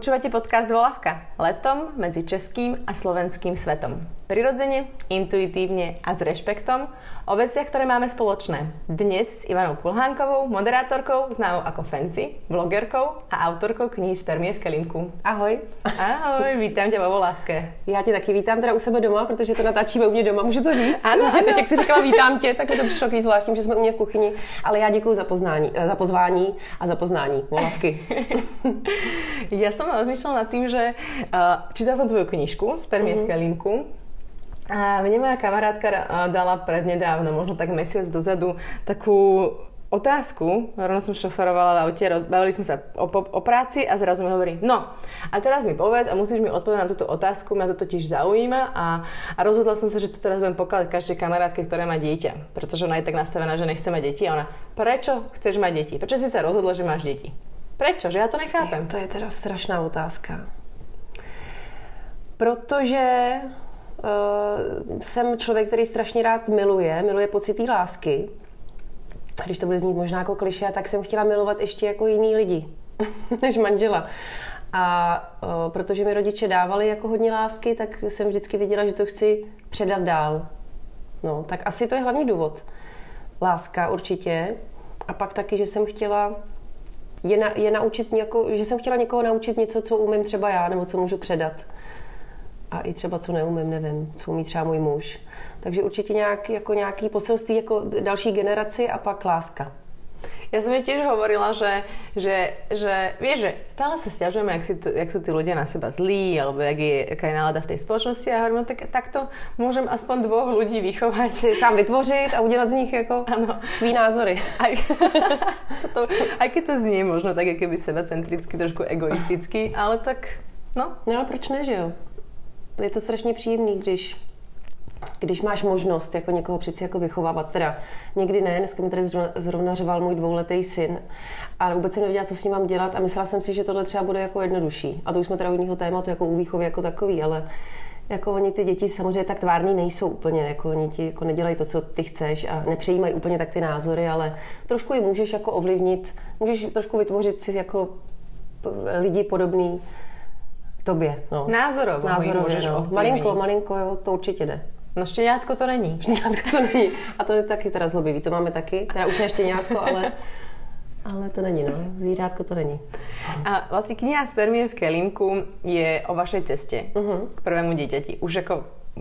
Počúvate podcast Volavka. Letom medzi českým a slovenským svetom. Prirodzene, intuitívne a s rešpektom o veciach, ktoré máme spoločné. Dnes s Ivanou Kulhánkovou, moderátorkou, známou ako Fancy, blogerkou a autorkou knihy Spermie v kelímku. Ahoj. Ahoj, vítám tě vo Volavke. Já tě taky vítám teda u sebe doma, protože to natáčíme u mě doma, můžu to říct? Ano, že ano. teď, jak jsi říkala, vítám tě, tak mi to přišlo takový zvláštní, že jsme u mě v kuchyni, ale já děkuji za, poznání, eh, za pozvání a za poznání Volavky. Ja som rozmýšľala nad tým, že uh, čítala som tvoju knižku Spermie mm-hmm. v kelímku a mne moja kamarátka dala prednedávno, možno tak mesiac dozadu, takú otázku, rovno som šoferovala v aute, bavili sme sa o, o, o práci a zrazu mi hovorí, no a teraz mi povedz a musíš mi odpovedať na túto otázku, mňa to totiž zaujíma a, a rozhodla som sa, že to teraz budem pokladať každej kamarátke, ktorá má dieťa, pretože ona je tak nastavená, že nechce mať deti a ona, prečo chceš mať deti? Prečo si sa rozhodla, že máš deti? Prečo? Že já to nechápem. To je teda strašná otázka. Protože uh, jsem člověk, který strašně rád miluje, miluje pocity lásky. Když to bude znít možná jako kliše, tak jsem chtěla milovat ještě jako jiný lidi, než manžela. A uh, protože mi rodiče dávali jako hodně lásky, tak jsem vždycky viděla, že to chci předat dál. No, tak asi to je hlavní důvod. Láska určitě. A pak taky, že jsem chtěla je, na, je naučit něko, že jsem chtěla někoho naučit něco, co umím třeba já, nebo co můžu předat. A i třeba, co neumím, nevím, co umí třeba můj muž. Takže určitě nějaký, jako nějaký poselství jako další generaci a pak láska. Ja som jej tiež hovorila, že, že, že vieš, že stále sa stiažujeme, jak, si to, jak sú tí ľudia na seba zlí, alebo jak je, aká je nálada v tej spoločnosti a hovorím, no tak, takto môžem aspoň dvoch ľudí vychovať. Si sám vytvořit a udělat z nich jako Ano. svý názory. Aj, toto, aj keď to znie možno tak, keby sebacentricky, trošku egoisticky, ale tak, no. No ale proč ne, že jo? Je to strašně příjemný, když když máš možnost jako někoho přeci jako vychovávat, teda někdy ne, dneska mi tady zrovna, řeval můj dvouletý syn, ale vůbec jsem nevěděla, co s ním mám dělat a myslela jsem si, že tohle třeba bude jako jednodušší. A to už jsme teda u jiného tématu, jako u výchovy jako takový, ale jako oni ty děti samozřejmě tak tvární nejsou úplně, jako oni ti jako nedělají to, co ty chceš a nepřijímají úplně tak ty názory, ale trošku je můžeš jako ovlivnit, můžeš trošku vytvořit si jako lidi podobný tobě. No. Názorovo, Názorově, můžeš no. Malinko, malinko, jo, to určitě jde. No štěňátko to není. Štěňátko to není. A to je taky teda zlobivý, to máme taky. Teda už ne štěňátko, ale, ale to není, no. Zvířátko to není. A vlastne kniha Spermie v kelímku je o vašej ceste Uh-huh. k prvému dieťati. Už ako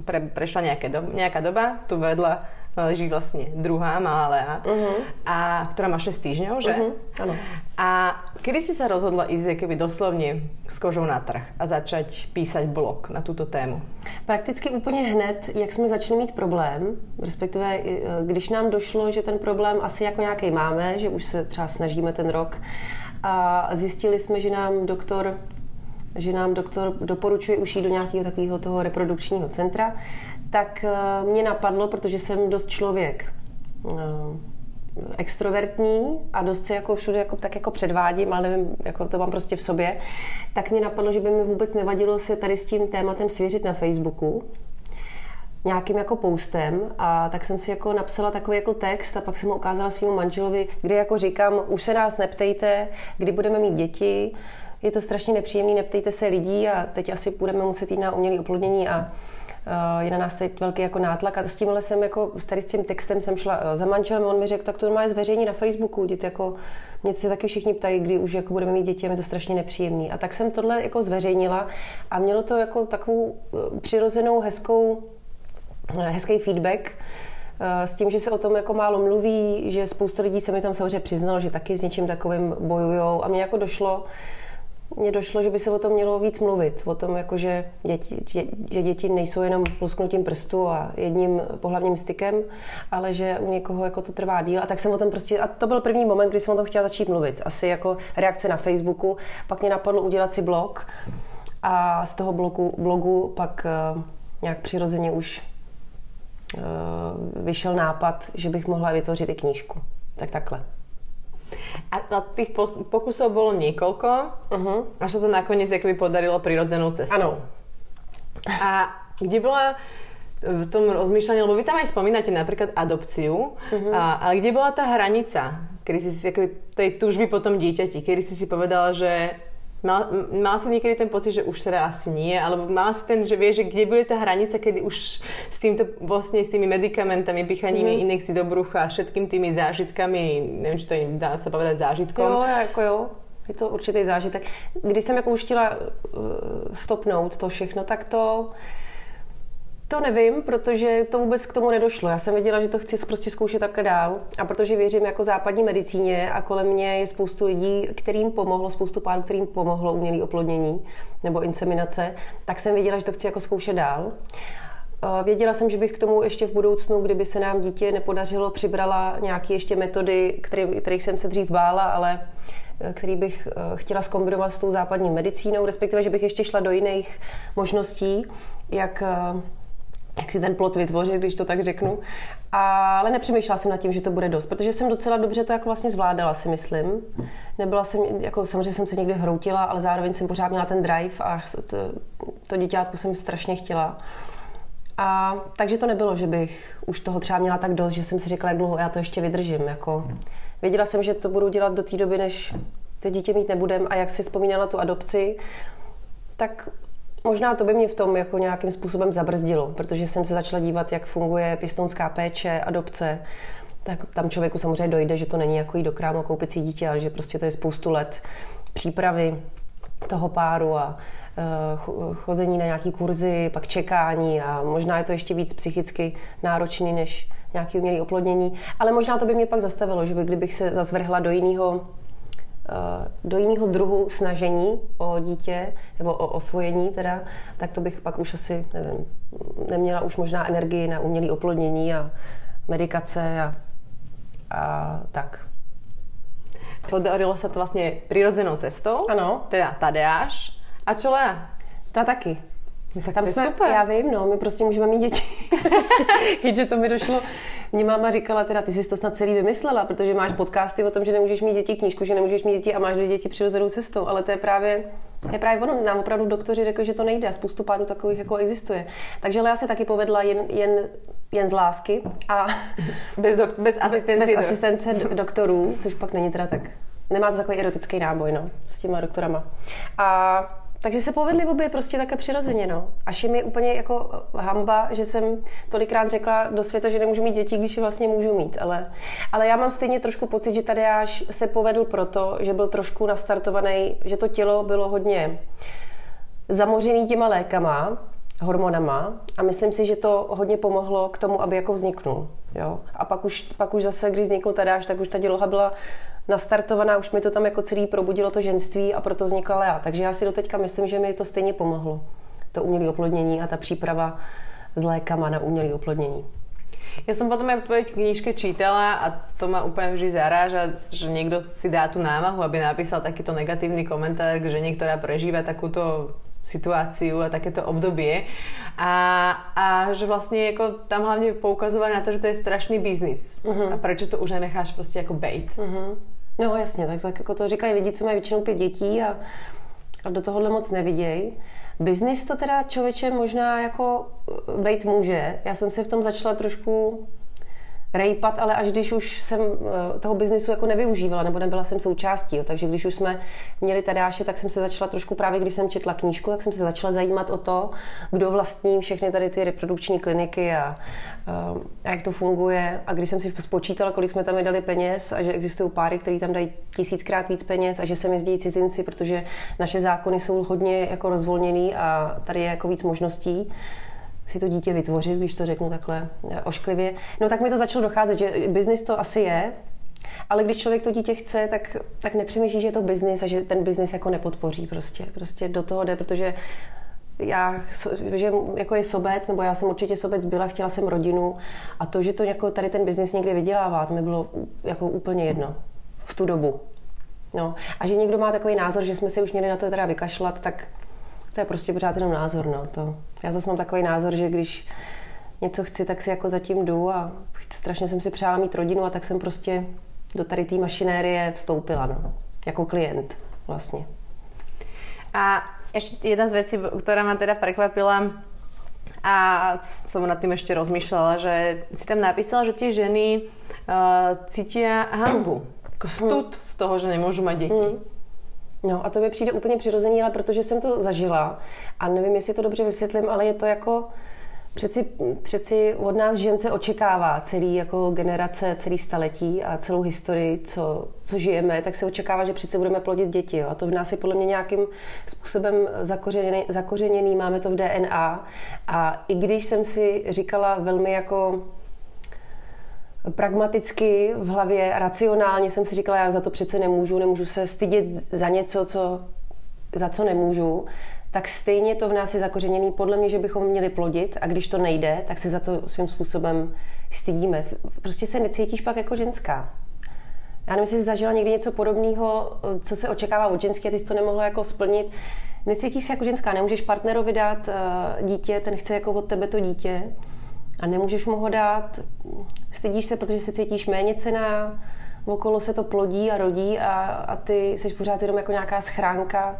pre, prešla nejaké do, nejaká doba, tu vedľa leží vlastne druhá malá Lea, Uh-huh. a, ktorá má 6 týždňov, že? Uh-huh. Áno. A kedy si sa rozhodla ísť keby doslovne s kožou na trh a začať písať blog na túto tému? Prakticky úplně hned, jak jsme začali mít problém, respektive e, když nám došlo, že ten problém asi jako nějaký máme, že už se třeba snažíme ten rok a zjistili jsme, že nám doktor že nám doktor doporučuje už jít do nějakého takového toho reprodukčního centra, tak e, mě napadlo, protože jsem dost člověk e, extrovertní a dost se jako všude jako, tak jako předvádím, ale nevím, jako to mám prostě v sobě, tak mě napadlo, že by mi vůbec nevadilo se tady s tím tématem svěřit na Facebooku nějakým jako postem. A tak jsem si jako napsala takový jako text a pak jsem ho ukázala svým manželovi, kde jako říkám, už se nás neptejte, kdy budeme mít děti, je to strašně nepříjemný, neptejte se lidí a teď asi budeme muset jít na umělé oplodnění a uh, je na nás teď velký jako nátlak. A s tímhle jsem jako, s tady s tím textem jsem šla uh, za manželem, on mi řekl, tak to má zveřejní na Facebooku, děti jako, mě se taky všichni ptají, kdy už jako budeme mít děti, a je to strašně nepříjemný. A tak jsem tohle jako zveřejnila a mělo to jako takovou uh, přirozenou, hezkou, hezký feedback, s tím, že se o tom jako málo mluví, že spousta lidí se mi tam samozřejmě přiznalo, že taky s něčím takovým bojujou a mně jako došlo, mně došlo, že by se o tom mělo víc mluvit. O tom, jako, že, děti, že, že děti nejsou jenom lusknutím prstu a jedním pohlavním stykem, ale že u někoho jako to trvá díl. A tak jsem o tom prostě, a to byl první moment, kdy jsem o tom chtěla začít mluvit. Asi jako reakce na Facebooku. Pak mě napadlo udělat si blog a z toho blogu, blogu pak uh, nějak přirozeně už uh, vyšel nápad, že bych mohla vytvořit i knížku. Tak takhle. A, a tých pokusov bolo niekoľko, Uh-huh. až sa to nakoniec akoby podarilo prirodzenou cestou. Ano. A kde bola v tom rozmýšľaní, lebo vy tam aj spomínate napríklad adopciu, uh-huh. a, ale kde bola tá hranica, kedy si si tej túžby po tom dieťati, kedy si si povedala, že Mal, mal si niekedy ten pocit, že už teda asi nie, alebo mal si ten, že vieš, že kde bude tá hranica, kedy už s týmto, vlastne s tými medikamentami, pichaním mm. inekcií do brucha a všetkým tými zážitkami, neviem, či to dá sa povedať zážitkom. Jo, jako jo. Je to určitý zážitek. Když jsem jako už chtěla uh, stopnout to všechno, tak to to nevím, protože to vůbec k tomu nedošlo. Já jsem věděla, že to chci prostě zkoušet také dál. A protože věřím jako západní medicíně a kolem mě je spoustu lidí, kterým pomohlo, spoustu párů, kterým pomohlo umělé oplodnění nebo inseminace, tak jsem věděla, že to chci jako zkoušet dál. Eh, věděla jsem, že bych k tomu ještě v budoucnu, kdyby se nám dítě nepodařilo, přibrala nějaké ještě metody, který, kterých jsem se dřív bála, ale eh, který bych eh, chtěla skombinovat s tou západní medicínou, respektive, že bych ještě šla do jiných možností, jak jak si ten plot vytvořit, když to tak řeknu. Ale nepřemýšlela jsem nad tím, že to bude dost, protože jsem docela dobře to jako vlastně zvládala, si myslím. Nebyla jsem, jako samozřejmě jsem se někdy hroutila, ale zároveň jsem pořád měla ten drive a to, to děťátko jsem strašně chtěla. A takže to nebylo, že bych už toho třeba měla tak dost, že jsem si řekla, jak dlouho já to ještě vydržím. Jako, věděla jsem, že to budu dělat do té doby, než to dítě mít nebudem a jak si vzpomínala tu adopci, tak Možná to by mě v tom jako nějakým způsobem zabrzdilo, protože jsem se začala dívat, jak funguje pěstounská péče, adopce, tak tam člověku samozřejmě dojde, že to není jako jít do krámu koupit si dítě, ale že prostě to je spoustu let přípravy toho páru a uh, chození na nějaký kurzy, pak čekání a možná je to ještě víc psychicky náročný než nějaký umělý oplodnění. Ale možná to by mě pak zastavilo, že by kdybych se zazvrhla do jiného do jiného druhu snažení o dítě nebo o osvojení teda, tak to bych pak už asi, nevím, neměla už možná energii na umělé oplodnění a medikace a, a tak. Podarilo se to vlastně přirozenou cestou. Ano. Teda Tadeáš. A čo Lea? Ta taky. No, tak Tam to jsme, super. Já vím, no, my prostě můžeme mít děti. Jenže to mi došlo. Mě máma říkala, teda ty jsi to snad celý vymyslela, protože máš podcasty o tom, že nemůžeš mít děti, knížku, že nemůžeš mít děti a máš dvě děti přirozenou cestou, ale to je právě je právě ono. Nám opravdu doktoři řekli, že to nejde a spoustu pádů takových jako existuje. Takže Lea se taky povedla jen, jen, jen z lásky a bez, do, bez, asistence, bez asistence doktorů, což pak není teda tak nemá to takový erotický náboj, no, s těma doktorama. A takže se povedly obě prostě také přirozeně, no. Až je mi úplně jako hamba, že jsem tolikrát řekla do světa, že nemůžu mít děti, když je vlastně můžu mít. Ale, ale já mám stejně trošku pocit, že tady až se povedl proto, že byl trošku nastartovaný, že to tělo bylo hodně zamořený těma lékama, hormonama a myslím si, že to hodně pomohlo k tomu, aby jako vzniknul. Jo? A pak už, pak už zase, když vznikl Tadáš, tak už ta děloha byla nastartovaná, už mi to tam jako celý probudilo to ženství a proto vznikla Lea. Takže já si doteďka myslím, že mi to stejně pomohlo. To umělé oplodnění a ta příprava s lékama na umělé oplodnění. Ja som potom aj v tvojej knižke čítala a to ma úplne vždy zaráža, že niekto si dá tú námahu, aby napísal takýto negatívny komentár že žene, ktorá prežíva takúto situáciu a takéto obdobie. A, a že vlastně jako tam hlavně poukazovali na to, že to je strašný biznis. Uh-huh. A proč to už nenecháš prostě jako bait. Uh-huh. No jasně, tak, tak jako to říkají lidi, co mají většinou pět dětí a, a do tohohle moc nevidějí. Biznis to teda člověče možná jako být může. Já jsem se v tom začala trošku rejpat, ale až když už jsem eh, toho biznisu jako nevyužívala, nebo nebyla jsem součástí. Jo. Takže když už jsme měli Tadáše, tak jsem se začala trošku právě, když jsem četla knížku, tak jsem se začala zajímat o to, kdo vlastní všechny tady ty reprodukční kliniky a, eh, a jak to funguje. A když jsem si spočítala, kolik jsme tam dali peněz a že existují páry, které tam dají tisíckrát víc peněz a že sem jezdí cizinci, protože naše zákony jsou hodně jako rozvolněný a tady je jako víc možností, si to dítě vytvořit, když to řeknu takhle eh, ošklivě. No tak mi to začalo docházet, že biznis to asi je, ale když člověk to dítě chce, tak, tak nepřemýšlí, že je to biznis a že ten biznis jako nepodpoří prostě. Prostě do toho jde, protože já, že jako je sobec, nebo já jsem určitě sobec byla, chtěla jsem rodinu a to, že to jako tady ten biznis někde vydělává, to mi bylo jako úplně jedno v tu dobu. No. A že někdo má takový názor, že jsme si už měli na to teda vykašlat, tak to je prostě pořád jenom názor. No. To, já zase mám takový názor, že když něco chci, tak si jako zatím jdu a strašně jsem si přála mít rodinu a tak jsem prostě do tady té mašinérie vstoupila, no. Jako klient vlastně. A ještě jedna z věcí, která mě teda prekvapila, a som nad tým ešte rozmýšľala, že si tam napísala, že tie ženy uh, cítia hambu, ako stud z toho, že nemôžu mať deti. Mm. No a to mi přijde úplně přirozený, ale protože jsem to zažila a nevím, jestli to dobře vysvětlím, ale je to jako Přeci, přeci od nás žen se očekává celý jako generace, celý staletí a celou historii, co, co žijeme, tak se očekává, že přece budeme plodit děti. Jo? A to v nás je podle mě nějakým způsobem zakořeněný, zakořeněný, máme to v DNA. A i když jsem si říkala velmi jako pragmaticky v hlavě, racionálně jsem si říkala, já za to přece nemůžu, nemůžu se stydět za něco, co, za co nemůžu, tak stejně to v nás je zakořeněný podle mě, že bychom měli plodit a když to nejde, tak se za to svým způsobem stydíme. Prostě se necítíš pak jako ženská. Já nevím, jestli jsi zažila někdy něco podobného, co se očekává od ženské ty jsi to nemohla jako splnit. Necítíš se jako ženská, nemůžeš partnerovi dát uh, dítě, ten chce jako od tebe to dítě a nemůžeš mu ho dát. Stydíš se, protože se cítíš méně cená, okolo se to plodí a rodí a, a ty jsi pořád jenom jako nějaká schránka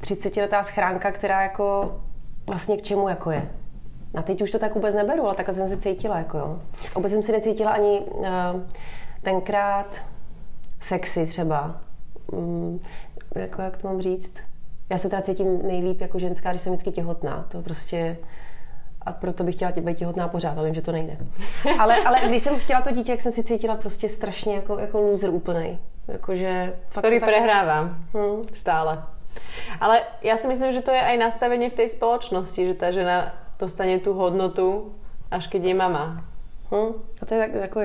30-letá schránka, která jako vlastně k čemu jako je. A teď už to tak vůbec neberu, ale takhle jsem se cítila. Jako jo. Vůbec jsem si necítila ani uh, tenkrát sexy třeba. Um, jako, jak to mám říct? Já se teda cítím nejlíp jako ženská, když jsem vždycky těhotná. To prostě a proto bych chtěla být těhotná pořád, ale vím, že to nejde. Ale, ale když jsem chtěla to dítě, jak jsem si cítila prostě strašně jako, jako loser úplnej. Jakože fakt Který tak... prehrávám. Hmm. Stále. Ale ja si myslím, že to je aj nastavenie v tej spoločnosti, že tá žena dostane tú hodnotu, až keď je mama. Hm. A to je tak, jako...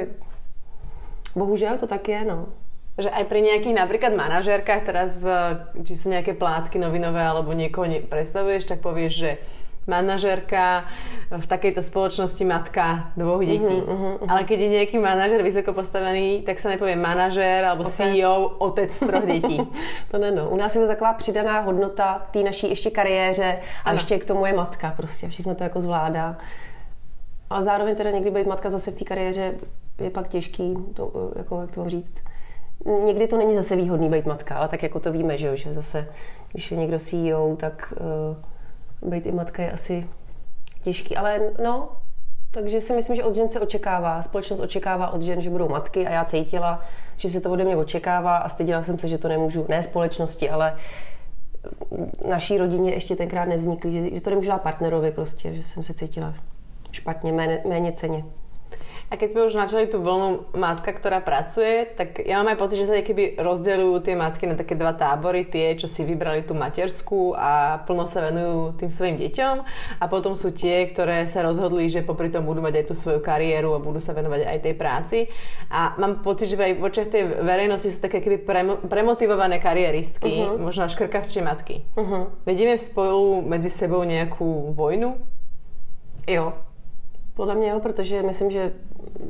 Bohužel to tak je, no. Že aj pri nejakých napríklad manažérkach teraz, či sú nejaké plátky novinové alebo niekoho predstavuješ, tak povieš, že manažerka v takejto spoločnosti matka dvoch detí. Uh-huh, uh-huh, Ale keď je nejaký manažer vysoko postavený, tak sa nepovie manažer alebo otec. CEO, otec troch detí. to ne, no. U nás je to taková přidaná hodnota té naší ještě kariéře a ano. ještě k tomu je matka prostě. Všechno to jako zvládá. Ale zároveň teda někdy být matka zase v té kariéře je pak těžký, to, jako, jak to mám říct. Někdy to není zase výhodný být matka, ale tak jako to víme, že, jo, že zase, když je někdo CEO, tak uh, být i matka je asi těžký, ale no, takže si myslím, že od žen se očekává, společnost očekává od žen, že budou matky a já cítila, že se to ode mě očekává a styděla jsem se, že to nemůžu, ne společnosti, ale naší rodině ještě tenkrát nevznikly, že, že to nemůžu dát partnerovi prostě, že jsem se cítila špatně, méně, méně ceně. A keď sme už načali tú vlnu matka, ktorá pracuje, tak ja mám aj pocit, že sa keby rozdeľujú tie matky na také dva tábory, tie, čo si vybrali tú materskú a plno sa venujú tým svojim deťom a potom sú tie, ktoré sa rozhodli, že popri tom budú mať aj tú svoju kariéru a budú sa venovať aj tej práci. A mám pocit, že aj v očiach tej verejnosti sú také keby premo- premotivované kariéristky, uh-huh. možno až krkavčie matky. Uh-huh. Vedieme spolu medzi sebou nejakú vojnu? Jo, podle mě jo, protože myslím, že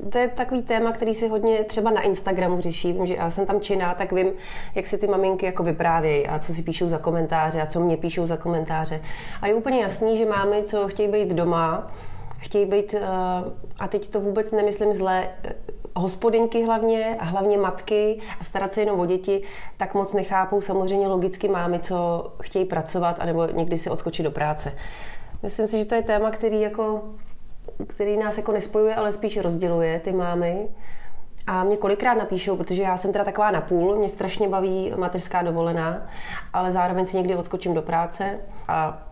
to je takový téma, který si hodně třeba na Instagramu řeší. Vím, že já jsem tam činná, tak vím, jak si ty maminky jako vyprávějí a co si píšou za komentáře a co mě píšou za komentáře. A je úplně jasný, že máme, co chtějí být doma, chtějí být, eh, a teď to vůbec nemyslím zle, eh, hospodinky hlavně a hlavně matky a starat se jenom o děti, tak moc nechápou samozřejmě logicky mámy, co chtějí pracovat anebo někdy si odskočit do práce. Myslím si, že to je téma, který jako který nás jako nespojuje, ale spíš rozděluje ty mámy. A mě kolikrát napíšou, protože já jsem teda taková napůl, mě strašně baví mateřská dovolená, ale zároveň si někdy odskočím do práce a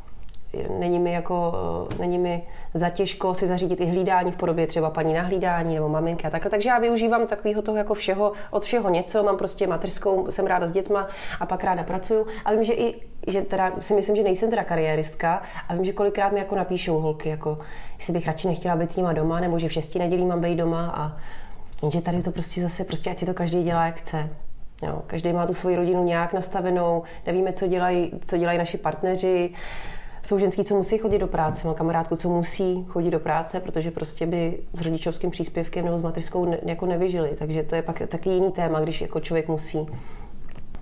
není mi jako, není mi zatěžko si zařídit i hlídání v podobě třeba paní na hlídání nebo maminky a takhle. Takže já využívám takového toho jako všeho, od všeho něco, mám prostě mateřskou, jsem ráda s dětma a pak ráda pracuju. A vím, že i, že teda si myslím, že nejsem teda kariéristka a vím, že kolikrát mi jako napíšou holky, jako jestli bych radši nechtěla být s nima doma, nebo že v šesti nedělí mám být doma a že tady to prostě zase, prostě ať si to každý dělá, jak chce. Jo, každý má tu svoji rodinu nějak nastavenou, nevíme, co dělají, co dělají naši partneři, jsou ženský, co musí chodit do práce, mám kamarádku, co musí chodit do práce, protože prostě by s rodičovským příspěvkem nebo s mateřskou ne, jako nevyžili. Takže to je pak taky jiný téma, když jako člověk musí.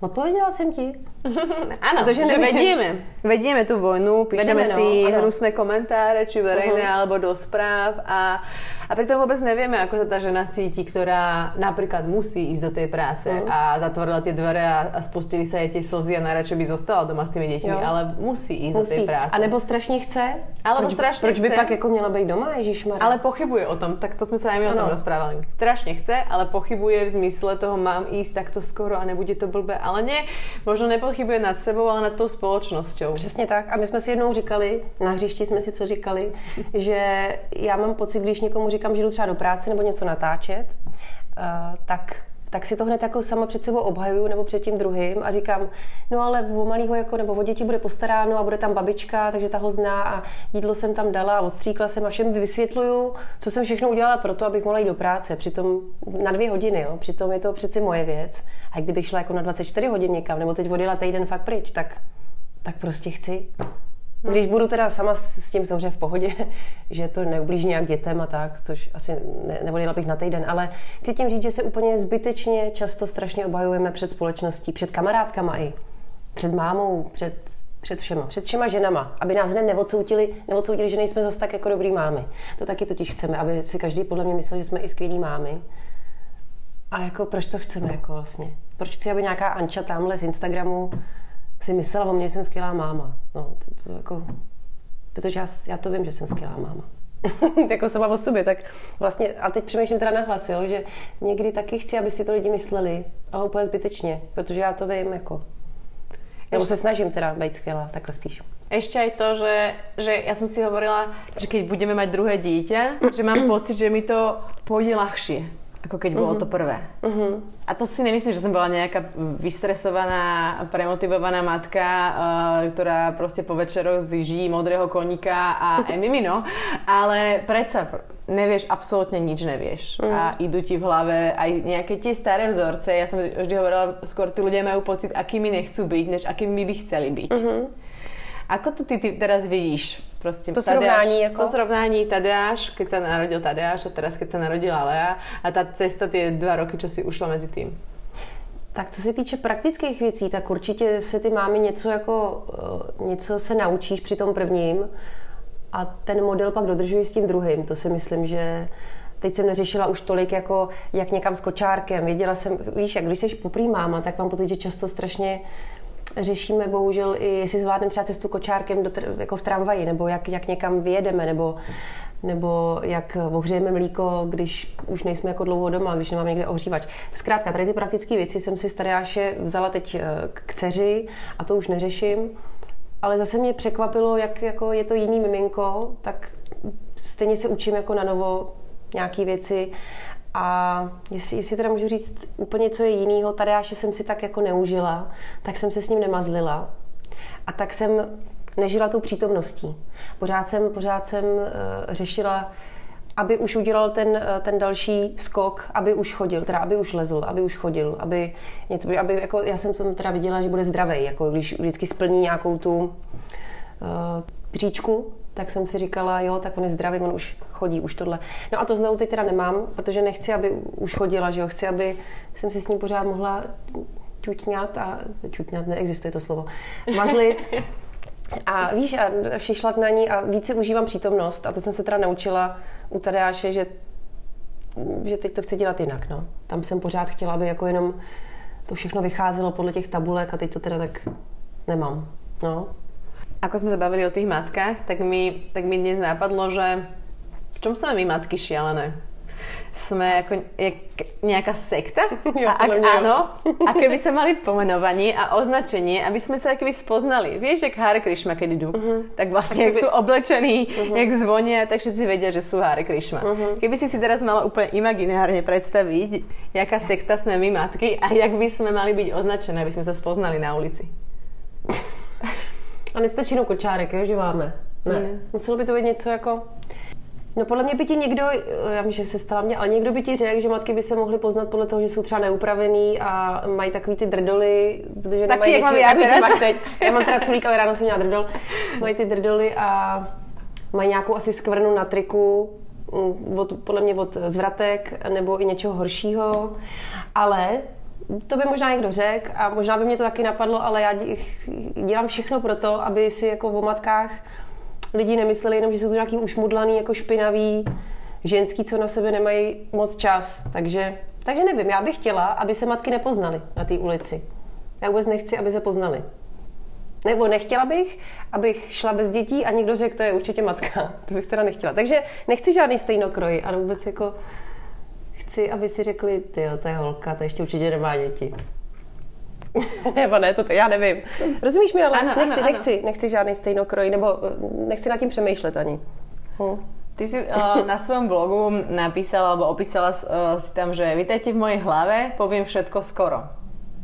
Odpověděla jsem ti? ano, Protože že vedíme. Vedíme tu vojnu, píšeme Vedeme, si no, hnusné komentáre, či verejné, uh-huh. alebo do správ a, a pritom vôbec nevieme, ako sa tá žena cíti, ktorá napríklad musí ísť do tej práce uh-huh. a zatvorila tie dvere a, a spustili jej tie slzy a najradšej by zostala doma s tými deťmi, jo. ale musí ísť musí. do tej práce. A nebo strašně chce? Alebo proč, strašně proč by chce. pak jako měla být doma, Ježišmarja? Ale pochybuje o tom, tak to jsme se aj my o tom rozprávali. Strašně chce, ale pochybuje v zmysle toho mám ísť takto skoro a nebude to blbé, ale ne, možno nepochybuje nad sebou, ale nad tou společnosťou. Přesně tak. A my jsme si jednou říkali, na hřišti jsme si co říkali, že já mám pocit, když někomu říkám, že jdu třeba do práce nebo něco natáčet, uh, tak tak si to hned jako sama před sebou obhajuju nebo před tím druhým a říkám, no ale o malýho jako, nebo o děti bude postaráno a bude tam babička, takže ta ho zná a jídlo jsem tam dala a odstříkla jsem a všem vysvětluju, co jsem všechno udělala pro to, abych mohla jít do práce. Přitom na dvě hodiny, jo. přitom je to přeci moje věc. A kdybych šla jako na 24 hodin někam, nebo teď odjela týden fakt pryč, tak, tak prostě chci když budu teda sama s tím samozřejmě v pohodě, že to neublíží nějak dětem a tak, což asi ne, nevodila bych na týden, ale chci tím říct, že se úplně zbytečně často strašně obhajujeme před společností, před kamarádkama i, před mámou, před, před všema, před všema ženama, aby nás hned neodsoutili, neodsoutili, že nejsme zase tak jako dobrý mámy. To taky totiž chceme, aby si každý podle mě myslel, že jsme i skvělí mámy. A jako proč to chceme jako vlastně? Proč chci, aby nějaká Anča tamhle z Instagramu si myslela o mě, že jsem skvělá máma. No, to, to jako, protože já, já to vím, že jsem skvělá máma. jako sama o sobě, tak vlastně, a teď přemýšlím teda nahlas, jo, že někdy taky chci, aby si to lidi mysleli, a úplně zbytečně, protože já to vím, jako. Nebo se snažím teda být skvělá, takhle spíš. Ešte aj to, že, že ja som si hovorila, že keď budeme mať druhé dieťa, že mám pocit, že mi to pôjde ľahšie ako keď bolo uh-huh. to prvé. Uh-huh. A to si nemyslím, že som bola nejaká vystresovaná, premotivovaná matka, uh, ktorá proste po večeroch žijí modrého koníka a mimino, ale predsa nevieš, absolútne nič nevieš. Uh-huh. A idú ti v hlave aj nejaké tie staré vzorce. Ja som vždy hovorila, skôr tí ľudia majú pocit, akými nechcú byť, než akými by chceli byť. Uh-huh. Ako to ty, ty teraz vidíš? Prostě to Tadeáš, srovnání jako? To srovnání Tadeáš, keď sa narodil Tadeáš a teraz keď sa narodila Lea a ta cesta ty dva roky, čo si ušla mezi tým. Tak co se týče praktických věcí, tak určitě se ty mámy něco jako, eh, něco se naučíš při tom prvním a ten model pak dodržuji s tím druhým. To si myslím, že teď jsem neřešila už tolik, jako jak někam s kočárkem. Věděla jsem, víš, jak když jsi poprý máma, tak mám pocit, že často strašně řešíme bohužel i, jestli zvládneme třeba cestu kočárkem do, jako v tramvaji, nebo jak, jak někam vyjedeme, nebo nebo jak ohřejeme mlíko, když už nejsme jako dlouho doma, když nemáme někde ohřívač. Zkrátka, tady ty praktické věci jsem si staráše vzala teď eh, k dceři a to už neřeším. Ale zase mě překvapilo, jak jako je to jiný miminko, tak stejně se učím jako na novo nějaké věci a jestli, jestli teda můžu říct úplně co je jinýho, Tadeáše jsem si tak jako neužila, tak jsem se s ním nemazlila. A tak jsem nežila tou přítomností. Pořád jsem, pořád jsem uh, řešila, aby už udělal ten, uh, ten další skok, aby už chodil, teda aby už lezl, aby už chodil, aby něco, aby jako, já jsem tam teda viděla, že bude zdravý, jako když vždycky splní nějakou tu uh, příčku, tak jsem si říkala, jo, tak on je zdravý, on už chodí, už tohle. No a to znovu teď teda nemám, protože nechci, aby už chodila, že jo, chci, aby jsem si s ní pořád mohla čutňat a čutňat, neexistuje to slovo, mazlit. A víš, a šišlat na ní a více užívám přítomnost a to jsem se teda naučila u Tadeáše, že, že teď to chci dělat jinak, no. Tam jsem pořád chtěla, aby jako jenom to všechno vycházelo podle těch tabulek a teď to teda tak nemám, no. Ako sme sa bavili o tých matkách, tak mi, tak mi dnes napadlo, že v čom sme my matky šialené? Sme ako nejaká sekta? Jo, a ak áno, aké by sa mali pomenovanie a označenie, aby sme sa keby spoznali. Vieš, jak Hare Krishma, keď idú, uh-huh. tak vlastne, ak by... sú oblečení, uh-huh. jak zvonia, tak všetci vedia, že sú Hare Krishma. Uh-huh. Keby si si teraz mala úplne imaginárne predstaviť, jaká sekta sme my matky a jak by sme mali byť označené, aby sme sa spoznali na ulici. A nestačí jenom kočárek, jo, že máme. Ne. Mm. Muselo by to být něco jako... No podle mě by ti někdo, já vím, že se stala mě, ale někdo by ti řekl, že matky by se mohly poznat podle toho, že jsou třeba neupravený a mají takový ty drdoly, protože Taky nemají něčí, já ty máš teď. Já mám teda culík, ale ráno jsem měla drdol. Mají ty drdoly a mají nějakou asi skvrnu na triku, mm, od, podle mě od zvratek nebo i něčeho horšího, ale to by možná někdo řekl a možná by mě to taky napadlo, ale já dělám všechno pro to, aby si jako o matkách lidi nemysleli jenom, že jsou to nějaký ušmudlaný, jako špinavý ženský, co na sebe nemají moc čas. Takže, takže nevím, já bych chtěla, aby se matky nepoznaly na té ulici. Já vůbec nechci, aby se poznali. Nebo nechtěla bych, abych šla bez dětí a někdo řekl, to je určitě matka. To bych teda nechtěla. Takže nechci žádný stejnokroj, ale vůbec jako chci, aby si řekli, ty to je holka, to ještě určitě nemá děti. nebo ne, to já nevím. Rozumíš mi, ale ano, nechci, ano, nechci, ano. nechci žádný stejnokroj, nebo eh, nechci nad tím přemýšlet ani. Hm. Ty si uh, na svojom blogu napísala alebo opísala uh, si tam, že vítajte v mojej hlave, poviem všetko skoro.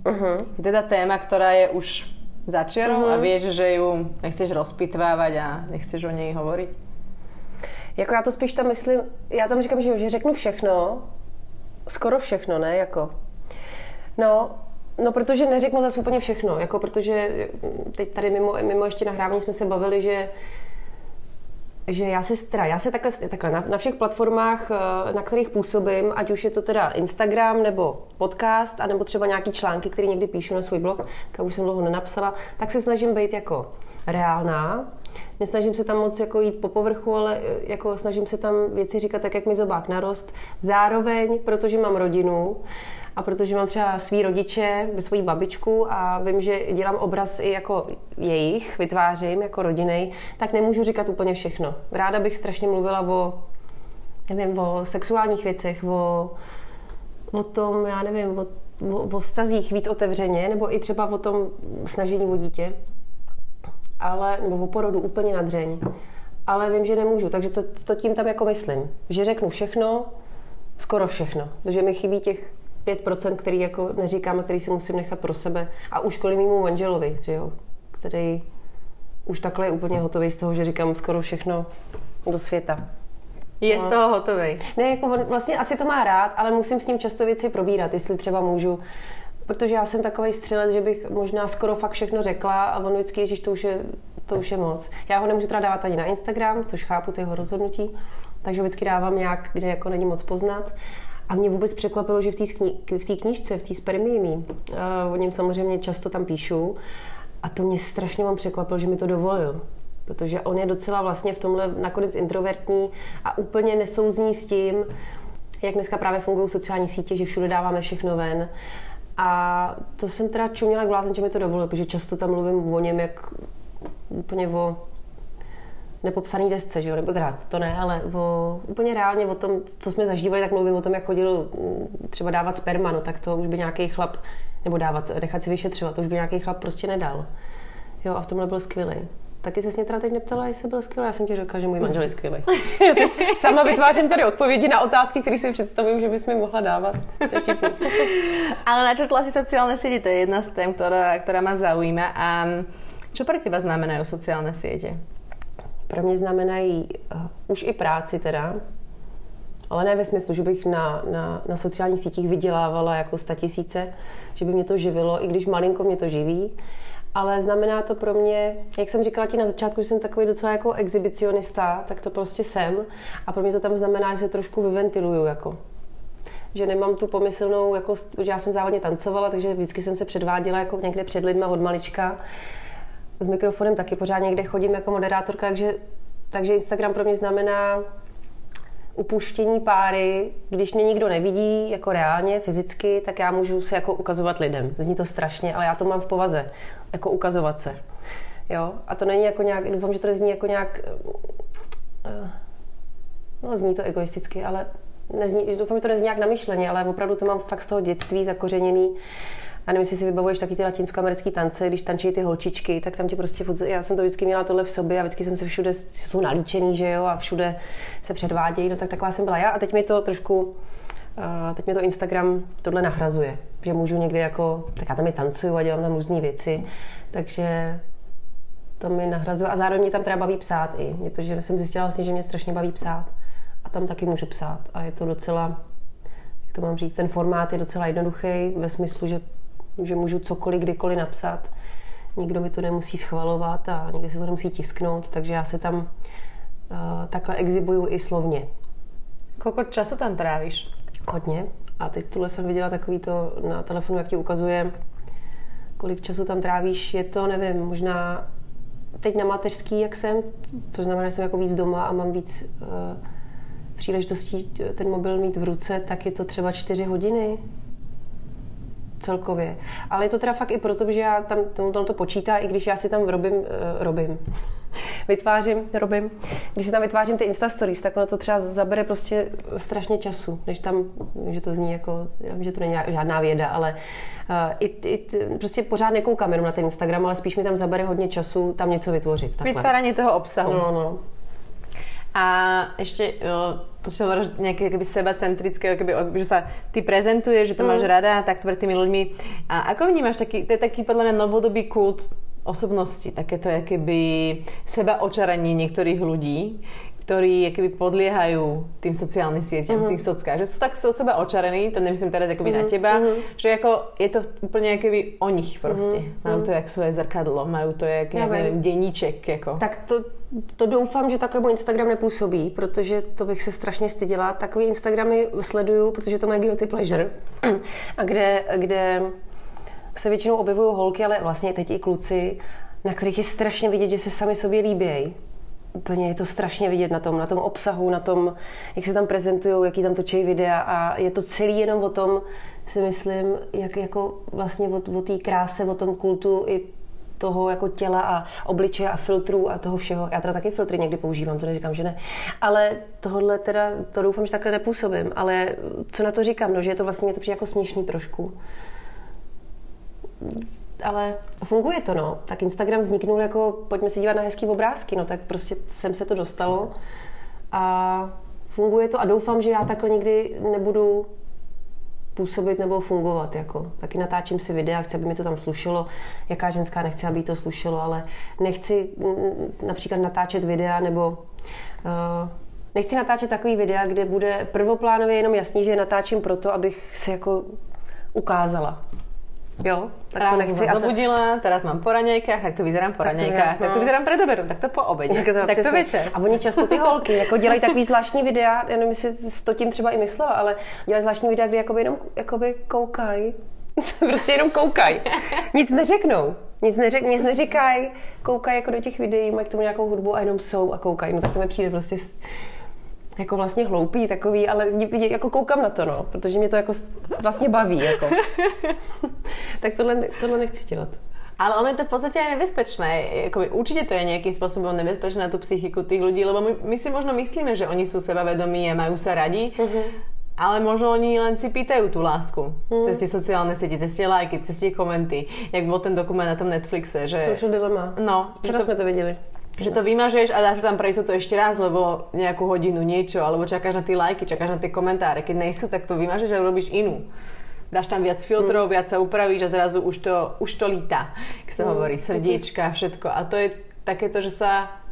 Uh-huh. Je teda téma, ktorá je už začiarou uh-huh. a vieš, že ju nechceš rozpitvávať a nechceš o něj hovoriť? Jako já to spíš tam myslím, já tam říkám, že, že řeknu všechno, skoro všechno, ne, jako. No, No, protože neřeknu zase úplně všechno, jako protože teď tady mimo, mimo ještě nahrávání jsme se bavili, že že já se, teda, já se takhle, takhle na, na všech platformách, eh, na kterých působím, ať už je to teda Instagram nebo podcast, anebo třeba nějaký články, které někdy píšu na svůj blog, tak už jsem dlouho nenapsala, tak se snažím být jako reálná. Nesnažím se tam moc jako jít po povrchu, ale eh, jako snažím se tam věci říkat tak, jak mi zobák narost. Zároveň, protože mám rodinu, a protože mám třeba svý rodiče, svoji babičku a vím, že dělám obraz i jako jejich, vytvářím jako rodiny, tak nemůžu říkat úplně všechno. Ráda bych strašně mluvila o, nevím, o sexuálních věcech, o, o tom, já nevím, o, o, o vztazích víc otevřeně, nebo i třeba o tom snažení o dítě, ale, nebo porodu úplně na dřeň. Ale vím, že nemůžu, takže to, to tím tam jako myslím, že řeknu všechno, skoro všechno, protože mi chybí těch 5%, který jako neříkám a který si musím nechat pro sebe a už kvůli mému manželovi, že jo, který už takhle je úplně hotový z toho, že říkám skoro všechno do světa. Je no. z toho hotový. Ne, jako on vlastně asi to má rád, ale musím s ním často věci probírat, jestli třeba můžu protože já jsem takový střelec, že bych možná skoro fakt všechno řekla a on vždycky, že to už je, to už je moc. Já ho nemůžu teda dávat ani na Instagram, což chápu, to jeho rozhodnutí, takže vždycky dávám nějak, kde jako není moc poznat. A mě vůbec překvapilo, že v té knížce, v té spermiemi, uh, o něm samozřejmě často tam píšu, a to mě strašně mám překvapilo, že mi to dovolil. Protože on je docela vlastně v tomhle nakonec introvertní a úplně nesouzní s tím, jak dneska právě fungují sociální sítě, že všude dáváme všechno ven. A to jsem teda čuměla k blázen, že mi to dovolil, protože často tam mluvím o něm jak úplně o nepopsaný desce, že jo? nebo teda to ne, ale o, úplně reálně o tom, co jsme zažívali, tak mluvím o tom, jak chodil mm, třeba dávat sperma, no tak to už by nějaký chlap, nebo dávat, nechat si vyšetřovat, to už by nějaký chlap prostě nedal. Jo, a v tomhle byl skvělý. Taky se mě teda teď neptala, jestli byl skvělý. Já jsem ti řekla, že můj manžel je skvělý. Já si sama vytvářím tady odpovědi na otázky, které si představuju, že bys mi mohla dávat. Ale načetla si sociální siete, to je jedna z tém, která, která má zaujíma. A čo pro teba znamenají sociální sítě? pro mě znamenají uh, už i práci teda, ale ne ve smyslu, že bych na, na, na sociálních sítích vydělávala jako tisíce, že by mě to živilo, i když malinko mě to živí, ale znamená to pro mě, jak jsem říkala ti na začátku, že jsem takový docela jako exhibicionista, tak to prostě jsem. A pro mě to tam znamená, že se trošku vyventiluju jako. Že nemám tu pomyslnou, jako, že já jsem závodně tancovala, takže vždycky jsem se předváděla jako někde před lidma od malička. S mikrofonem taky pořád někde chodím jako moderátorka, takže, takže Instagram pro mě znamená upuštění páry, když mě nikdo nevidí jako reálně, fyzicky, tak já můžu se jako ukazovat lidem. Zní to strašně, ale já to mám v povaze, jako ukazovat se. Jo? A to není jako nějak, doufám, že to nezní jako nějak, uh, no zní to egoisticky, ale nezní, doufám, že to nezní nějak namyšleně, ale opravdu to mám fakt z toho dětství zakořeněný a nevím, jestli si vybavuješ taky ty latinskoamerické tance, když tančí ty holčičky, tak tam ti prostě, já jsem to vždycky měla tohle v sobě a vždycky jsem se všude, jsou nalíčený, že jo, a všude se předvádějí, no tak taková jsem byla já a teď mi to trošku, teď mi to Instagram tohle nahrazuje, že můžu někdy jako, tak já tam je tancuju a dělám tam různé věci, takže to mi nahrazuje a zároveň mě tam třeba baví psát i, protože jsem zjistila vlastně, že mě strašně baví psát a tam taky můžu psát a je to docela, jak to mám říct, ten formát je docela jednoduchý ve smyslu, že že můžu cokoliv, kdykoliv napsat. Nikdo mi to nemusí schvalovat a nikdy se to nemusí tisknout, takže já se tam uh, takhle exibuju i slovně. Kolik času tam trávíš? Hodně. A teď tuhle jsem viděla takový to na telefonu, jak ti ukazuje, kolik času tam trávíš. Je to, nevím, možná teď na mateřský, jak jsem, což znamená, že jsem jako víc doma a mám víc uh, příležitostí ten mobil mít v ruce, tak je to třeba čtyři hodiny, celkově. Ale je to teda fakt i proto, že já tam tomu to počítá, i když já si tam robím, uh, robím. Vytvářím, robím, když si tam vytvářím ty Insta Stories, tak ono to třeba zabere prostě strašně času, než tam, že to zní jako, já vím, že to není žádná věda, ale uh, i, i, prostě pořád nekoukám jenom na ten Instagram, ale spíš mi tam zabere hodně času tam něco vytvořit. Takhle. Vytvárání toho obsahu. No, no. A ešte jo, to, čo hovoríš, nejaké keby sebacentrické, keby, že sa ty prezentuješ, že to mm. máš rada tak pred tými ľuďmi. A ako vnímaš taký, to je taký podľa mňa novodobý kult osobnosti, takéto keby seba očaranie niektorých ľudí, ktorí keby podliehajú tým sociálnym sieťam, uh-huh. tých sockách, že sú tak o seba očarení, to nemyslím teraz akoby uh-huh. na teba, uh-huh. že ako je to úplne keby o nich proste. Uh-huh. Majú to jak svoje zrkadlo, majú to jak, jak nevím, deníček. Jako. Tak to, to doufám, že takhle můj Instagram nepůsobí, protože to bych se strašně styděla. Takový Instagramy sleduju, protože to má guilty pleasure. A kde, kde se většinou objevují holky, ale vlastně teď i kluci, na kterých je strašně vidět, že se sami sobě líbějí. Úplně je to strašně vidět na tom, na tom obsahu, na tom, jak se tam prezentují, jaký tam točí videa a je to celý jenom o tom, si myslím, jak jako vlastně o, o té kráse, o tom kultu i toho jako těla a obličeje a filtrů a toho všeho. Já teda taky filtry někdy používám, to neříkám, že ne. Ale tohle teda, to doufám, že takhle nepůsobím. Ale co na to říkám, no, že je to vlastně, mě to přijde jako směšný trošku ale funguje to, no. Tak Instagram vzniknul jako, pojďme se dívat na hezký obrázky, no tak prostě sem se to dostalo a funguje to a doufám, že já takhle nikdy nebudu působit nebo fungovat. Jako. Taky natáčím si videa, chci, aby mi to tam slušelo. Jaká ženská nechce, aby to slušelo, ale nechci mm, například natáčet videa nebo uh, nechci natáčet takový videa, kde bude prvoplánově jenom jasný, že je natáčím proto, abych se jako ukázala. Jo, tak to nechci. A zabudila, teraz mám po raňajkách, jak to vyzerám po raňajkách, tak to vyzerám před tak to po obědě, tak to, tak to večer. A oni často ty holky jako dělají takový zvláštní videa, já nevím, jestli to tím třeba i myslela, ale dělají zvláštní videa, kdy jakoby jenom jakoby koukají. prostě jenom koukají. Nic neřeknou. Nic, neřek, nic neříkají, koukají jako do těch videí, mají k tomu nějakou hudbu a jenom jsou a koukají. No tak to mi přijde prostě jako vlastně hloupý takový, ale jako koukám na to, no, protože mě to jako vlastně baví, jako. tak tohle, tohle nechci dělat. Ale ono je to v podstate aj nebezpečné. Jakoby, určite to je nejakým spôsobom nebezpečné na tú psychiku tých ľudí, lebo my, my si možno myslíme, že oni sú sebavedomí a majú sa radi, uh-huh. ale možno oni len si pýtajú tú lásku uh-huh. cez tie sociálne siete, cez tie lajky, cez tie komenty. Jak bol ten dokument na tom Netflixe. Že... Social Dilemma. No. Včera to... sme to videli že to vymažeš a dáš tam pre to ešte raz, lebo nejakú hodinu niečo, alebo čakáš na tie lajky, čakáš na tie komentáre. Keď nejsú, tak to vymažeš a urobíš inú. Dáš tam viac filtrov, mm. viac sa upravíš a zrazu už to, už to líta, jak sa mm. hovorí, srdiečka, všetko. A to je takéto, že sa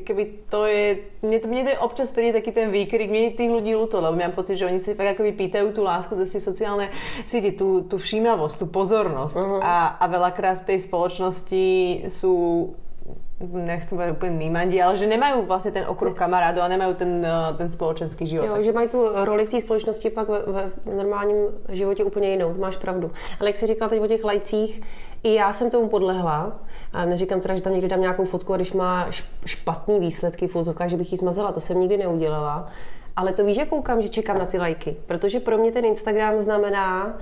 keby to je, mne to, mne to je občas príde taký ten výkrik, mne tých ľudí ľúto, lebo mám pocit, že oni si fakt akoby pýtajú tú lásku cez tie sociálne siete, tú, tú všímavosť, tú pozornosť uh-huh. a, a veľakrát v tej spoločnosti sú nechci být úplně nímandi, ale že nemají vlastně ten okruh kamarádů a nemají ten, eh, ten společenský život. Jo, že mají tu roli v té společnosti pak ve, ve normálním životě úplně jinou, máš pravdu. Ale jak jsi říkal teď o těch lajcích, i já jsem tomu podlehla. A neříkám teda, že tam někdy dám nějakou fotku a když má špatný výsledky v že bych ji zmazala, to jsem nikdy neudělala. Ale to víš, že koukám, že čekám na ty lajky. Protože pro mě ten Instagram znamená,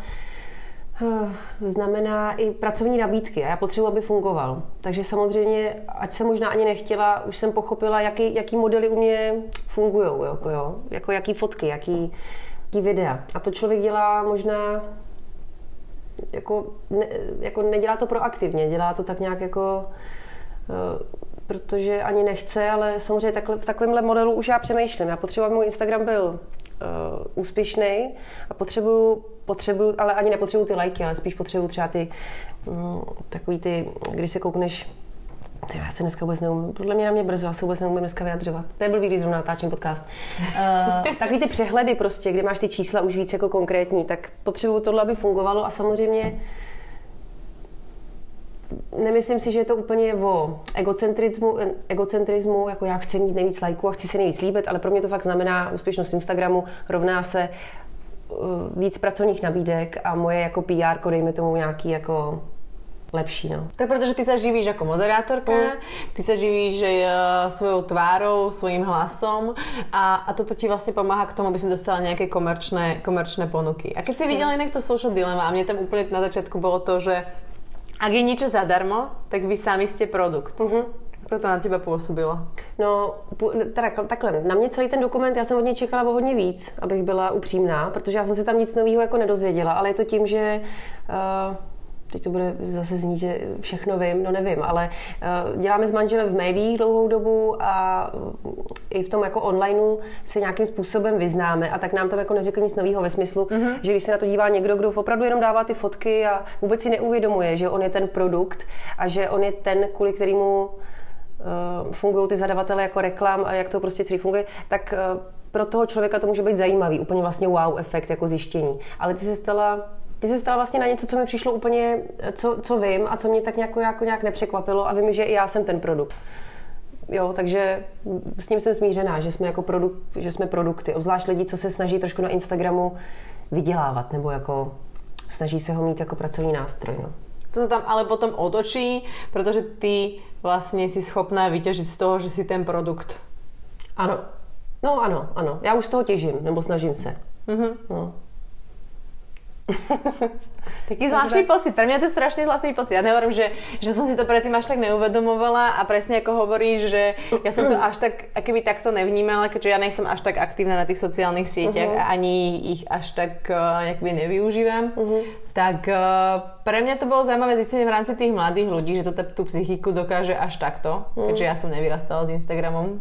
znamená i pracovní nabídky a já potřebuji, aby fungoval. Takže samozřejmě, ať jsem možná ani nechtěla, už jsem pochopila, jaký, jaký modely u mě fungují, jako, jo, jako jaký fotky, jaký, jaký videa. A to člověk dělá možná jako, ne, jako nedělá to proaktivně, dělá to tak nějak jako uh, protože ani nechce, ale samozřejmě takhle, v takovémhle modelu už já přemýšlím. Já potřebuji, aby můj Instagram byl uh, úspěšný a potřebuju, potřebuju, ale ani nepotřebuju ty lajky, ale spíš potřebuju třeba ty um, takový ty, když se koukneš ty, já se dneska vůbec neumím, podle mě na mě brzo, já se vůbec neumím dneska vyjadřovat. To je blbý, když zrovna natáčím podcast. Uh, takový ty přehledy prostě, kde máš ty čísla už víc jako konkrétní, tak potřebuju tohle, aby fungovalo a samozřejmě nemyslím si, že je to úplně o egocentrizmu, egocentrizmu, jako já chci mít nejvíc lajků a chci si nejvíc líbit, ale pro mě to fakt znamená úspěšnost Instagramu rovná se uh, víc pracovních nabídek a moje jako PR, dejme tomu nějaký jako lepší. No. Tak protože ty se živíš jako moderátorka, mm. ty se živíš uh, svojou tvárou, svým hlasom a, a toto ti vlastně pomáhá k tomu, aby si dostala nějaké komerčné, komerčné ponuky. A keď si viděla jinak to social dilemma a mě tam úplně na začátku bylo to, že ak je niečo zadarmo, tak vy sami ste produkt. Uh-huh. Ako to na teba působilo? No, teda takhle, na mě celý ten dokument, já jsem od něj čekala o hodně víc, abych byla upřímná, protože já jsem si tam nic nového jako nedozvěděla, ale je to tím, že uh, teď to bude zase znít, že všechno vím, no nevím, ale uh, děláme s manželem v médiích dlouhou dobu a i v tom jako onlineu se nějakým způsobem vyznáme a tak nám tam jako neřekl nic nového ve smyslu, mm-hmm. že když se na to dívá někdo, kdo opravdu jenom dává ty fotky a vůbec si neuvědomuje, že on je ten produkt a že on je ten, kvůli kterému uh, fungují ty zadavatele jako reklam a jak to prostě celý funguje, tak uh, pro toho člověka to může být zajímavý, úplně vlastně wow efekt jako zjištění. Ale ty se ptala, ty se stala vlastně na něco, co mi přišlo úplně, co, co vím a co mě tak nějak, jako nějak nepřekvapilo a vím, že i já jsem ten produkt. Jo, takže s ním jsem smířená, že jsme jako produkt, že jsme produkty. Obzvlášť lidi, co se snaží trošku na Instagramu vydělávat, nebo jako snaží se ho mít jako pracovní nástroj. No. To se tam ale potom otočí, protože ty vlastně jsi schopná vytěžit z toho, že jsi ten produkt. Ano. No ano, ano. Já už z toho těžím, nebo snažím se. Mm-hmm. No. Taký zvláštny pocit. Pre mňa to je strašne zvláštny pocit. Ja nehovorím, že, že som si to predtým až tak neuvedomovala a presne ako hovoríš, že ja som to až tak, keby takto nevnímala, keďže ja nejsem až tak aktívna na tých sociálnych sieťach uh-huh. a ani ich až tak uh, nevyužívam, uh-huh. tak uh, pre mňa to bolo zaujímavé zistenie v rámci tých mladých ľudí, že to tú psychiku dokáže až takto, uh-huh. keďže ja som nevyrastala s Instagramom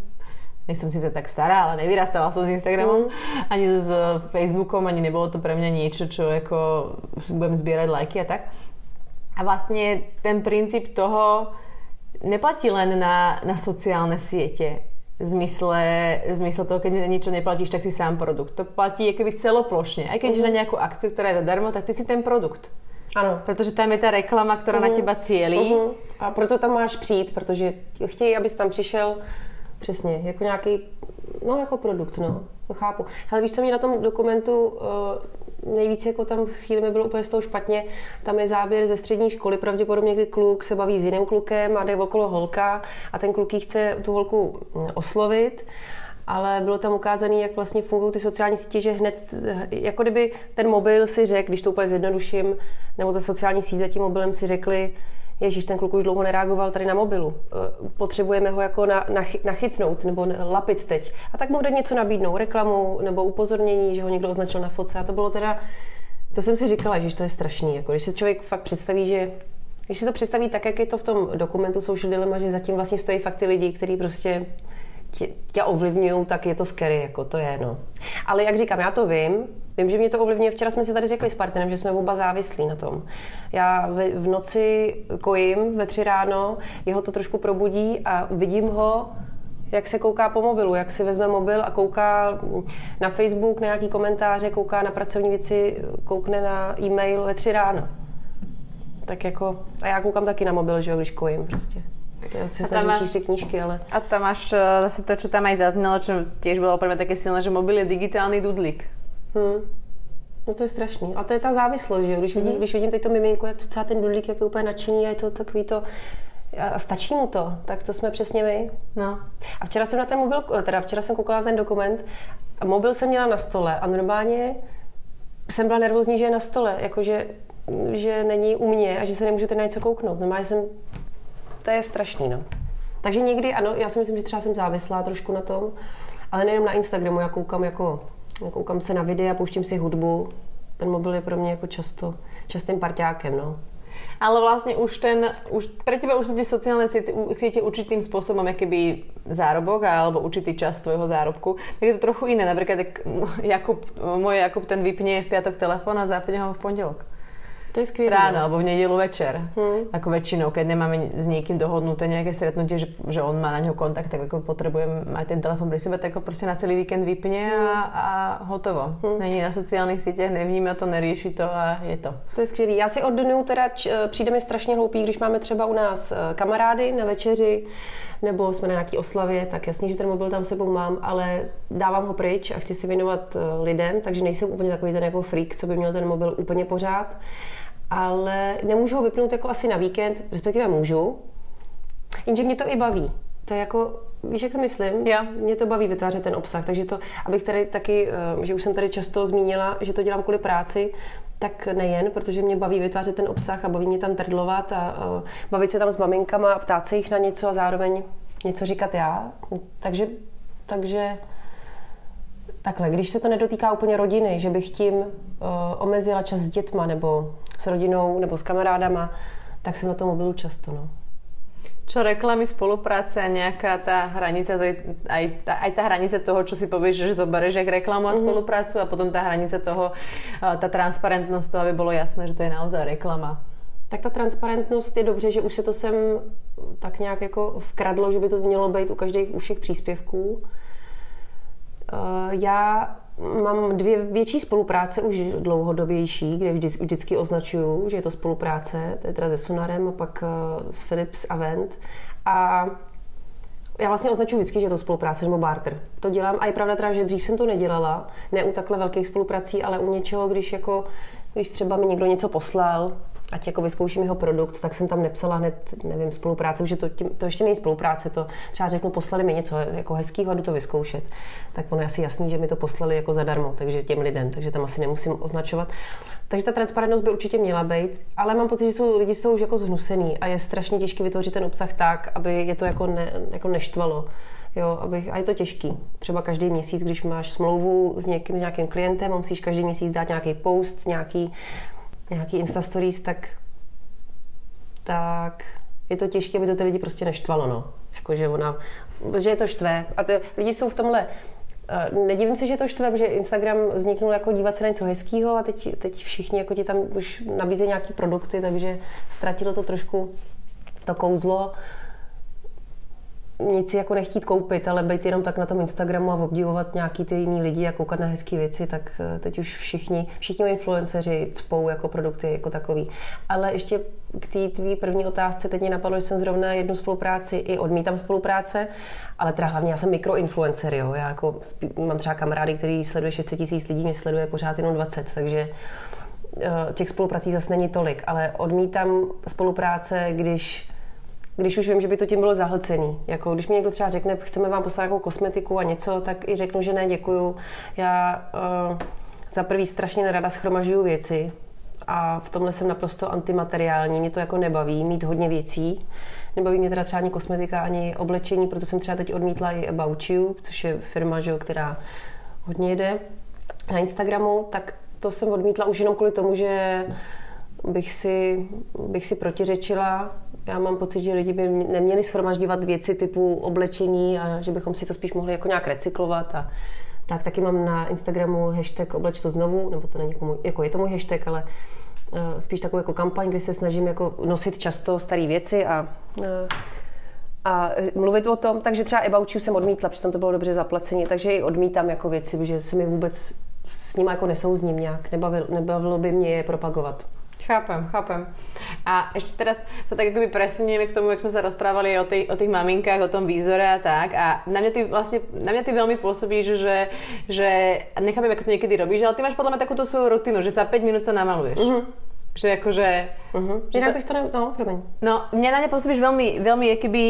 nejsem sice tak stará, ale nevyrastala som s Instagramom, mm. ani s Facebookom, ani nebolo to pre mňa niečo, čo ako budem zbierať lajky a tak. A vlastne ten princíp toho neplatí len na, na sociálne siete, v zmysle, v zmysle toho, keď niečo neplatíš, tak si sám produkt. To platí keby celoplošne. Aj keď mm. na nejakú akciu, ktorá je zadarmo, tak ty si ten produkt. Ano. Protože tam je ta reklama, která uh-huh. na mhm. těba cílí. Uh-huh. A proto tam máš přijít, protože chtějí, abys tam přišel Přesně, jako nějaký, no jako produkt, no, to chápu. Ale víš, co mě na tom dokumentu uh, nejvíc jako tam chvíli mi bylo úplně z toho špatně, tam je záběr ze střední školy, pravděpodobně kdy kluk se baví s jiným klukem a jde okolo holka a ten kluk chce tu holku hm, oslovit ale bylo tam ukázané, jak vlastně fungují ty sociální sítě, že hned, jako kdyby ten mobil si řekl, když to úplně zjednoduším, nebo ta sociální síť za tím mobilem si řekli, Ježíš, ten kluk už dlouho nereagoval tady na mobilu. Eh, potřebujeme ho jako na, na, nachytnout nebo lapit teď. A tak mu jde něco nabídnout, reklamu nebo upozornění, že ho někdo označil na foce. A to bylo teda, to jsem si říkala, že to je strašný. Jako, když se člověk fakt představí, že když si to představí tak, jak je to v tom dokumentu Social Dilemma, že zatím vlastně stojí fakt ty lidi, kteří prostě tě, tě ovlivňují, tak je to scary, jako to je, no. Ale jak říkám, já to vím, vím, že mě to ovlivňuje. Včera jsme si tady řekli s partnerem, že jsme oba závislí na tom. Já v, v noci kojím ve tři ráno, jeho to trošku probudí a vidím ho, jak se kouká po mobilu, jak si vezme mobil a kouká na Facebook na nějaký komentáře, kouká na pracovní věci, koukne na e-mail ve tři ráno. Tak jako, a já koukám taky na mobil, že jo, když kojím prostě. Ja si snažím máš, tie knižky, ale... A tam máš uh, zase to, čo tam aj zaznelo, čo tiež bolo pre mňa také silné, že mobil je digitálny dudlík. Hmm. No to je strašný. A to je ta závislost, že když vidím, hmm. když vidím teď to miminko, jak to celá ten dudlík, jak je úplně nadšený a je to takový to... A stačí mu to, tak to jsme přesně my. No. A včera jsem na ten mobil, teda včera jsem koukala na ten dokument a mobil jsem měla na stole a normálně jsem byla nervózní, že je na stole, jakože že není u mě a že se nemůžu na něco kouknout. Normálně jsem to je strašný, no. Takže někdy, ano, já si myslím, že třeba jsem závislá trošku na tom, ale nejenom na Instagramu, já koukám jako, koukám se na videa, pouštím si hudbu, ten mobil je pro mě jako často, častým parťákem, no. Ale vlastně už ten, už, pre teba už sú tie sociálne siete, siete určitým spôsobom keby zárobok alebo určitý čas tvojho zárobku. Tak je to trochu iné. Napríklad tak Jakub, môj Jakub ten vypne v piatok telefon a zapne ho v pondelok. To je skvělé. Ráno no. alebo v nedelu večer. Hmm. Ako väčšinou, keď nemáme s niekým dohodnuté nejaké stretnutie, že, že on má na ňo kontakt, tak ako potrebujem mať ten telefon pri sebe, tak ho prostě na celý víkend vypne a, a hotovo. Hmm. Není na sociálních sítích, nevnímá to, nerieši to a je to. To je skvělé. Já si od teda č, eh, přijde mi strašně hloupý, když máme třeba u nás eh, kamarády na večeři, nebo jsme na nějaký oslavě, tak jasně, že ten mobil tam sebou mám, ale dávám ho pryč a chci se věnovat eh, lidem, takže nejsem úplně takový ten jako freak, co by měl ten mobil úplně pořád ale nemůžu ho vypnout jako asi na víkend, respektive můžu, jenže mě to i baví. To je jako, víš, jak to myslím? Já. Mě to baví vytvářet ten obsah, takže to, abych tady taky, eh, že už jsem tady často zmínila, že to dělám kvůli práci, tak nejen, protože mě baví vytvářet ten obsah a baví mě tam trdlovat a, a bavit se tam s maminkama a ptát se jich na něco a zároveň něco říkat já. Takže, takže takhle, když se to nedotýká úplně rodiny, že bych tím uh, omezila čas s dětma nebo s rodinou nebo s kamarádama, tak jsem na tom mobilu často. No. Čo reklamy, spolupráce a nejaká tá hranica, aj tá, aj tá hranica toho, čo si povieš, že zoberieš jak reklamu a mm-hmm. spoluprácu a potom tá hranica toho, tá transparentnosť toho, aby bolo jasné, že to je naozaj reklama. Tak ta transparentnost je dobře, že už se to sem tak nějak jako vkradlo, že by to mělo být u každých u všech příspěvků. Eh, já mám dvě větší spolupráce, už dlouhodobější, kde vždy, vždycky označuju, že je to spolupráce, to je teda se Sunarem a pak eh, s Philips Avent. A já vlastně označuji vždycky, že je to spolupráce nebo barter. To dělám a je pravda teda, že dřív jsem to nedělala, ne u takhle velkých spoluprací, ale u něčeho, když jako když třeba mi někdo něco poslal, ať jako vyzkouším jeho produkt, tak jsem tam nepsala hned, nevím, spolupráce, protože to, tím, to ještě není spolupráce, to třeba řeknu, poslali mi něco jako hezkého a jdu to vyzkoušet. Tak ono je asi jasný, že mi to poslali jako zadarmo, takže těm lidem, takže tam asi nemusím označovat. Takže ta transparentnost by určitě měla být, ale mám pocit, že jsou lidi jsou už jako zhnusený a je strašně těžké vytvořit ten obsah tak, aby je to jako, ne, jako neštvalo. Jo, abych, a je to těžký. Třeba každý měsíc, když máš smlouvu s někým, s nějakým klientem, musíš každý měsíc dát nějaký post, nějaký nějaký Insta Stories, tak, tak je to těžké, aby to ty lidi prostě neštvalo, no. Jakože ona, že je to štve. A ty lidi jsou v tomhle eh, Nedivím se, že to štve, že Instagram vzniknul jako dívat se na něco hezkého a teď, teď všichni jako ti tam už nabízejí nějaké produkty, takže ztratilo to trošku to kouzlo nic jako nechtít koupit, ale být jenom tak na tom Instagramu a obdivovat nějaký ty jiný lidi a koukat na hezké věci, tak eh, teď už všichni, všichni influenceři cpou jako produkty jako takový. Ale ještě k té tvý první otázce, teď mě napadlo, že jsem zrovna jednu spolupráci i odmítám spolupráce, ale teda hlavně já jsem mikroinfluencer, jo. Já jako mám třeba kamarády, který sleduje 600 tisíc lidí, mě sleduje pořád jenom 20, takže eh, těch spoluprací zase není tolik, ale odmítám spolupráce, když když už vím, že by to tím bylo zahlcený. Jako když mi někdo třeba řekne, chceme vám poslat nějakou kosmetiku a něco, tak i řeknu, že ne, děkuju. Já uh, za prvý strašně nerada schromažuju věci a v tomhle jsem naprosto antimateriální. Mě to jako nebaví mít hodně věcí. Nebaví mě teda třeba ani kosmetika, ani oblečení, proto jsem třeba teď odmítla i About You, což je firma, že, která hodně jede na Instagramu, tak to jsem odmítla už jenom kvůli tomu, že bych si, bych si protiřečila já mám pocit, že lidi by neměli schromažďovat věci typu oblečení a že bychom si to spíš mohli jako nějak recyklovat a tak taky mám na Instagramu hashtag obleč to znovu, nebo to není můj, jako je to můj hashtag, ale uh, spíš takovou jako kampaň, kdy se snažím jako nosit často staré věci a, uh, a mluvit o tom. Takže třeba About You jsem odmítla, protože tam to bylo dobře zaplacení, takže i odmítám jako věci, protože se mi vůbec s nimi jako nesouzním nějak, nebavilo, nebavilo by mě je propagovat. Chápem, chápem. A ešte teraz sa tak akoby presunieme k tomu, jak sme sa rozprávali o, tej, o tých maminkách, o tom výzore a tak. A na mňa ty vlastne, na mňa ty veľmi pôsobíš, že, že nechápem, ako to niekedy robíš, ale ty máš podľa mňa takúto svoju rutinu, že za 5 minút sa namaluješ. Mm-hmm. Že akože... Uh-huh. Inak bych to ne... No, promiň. No, mňa na ne pôsobíš veľmi, veľmi keby...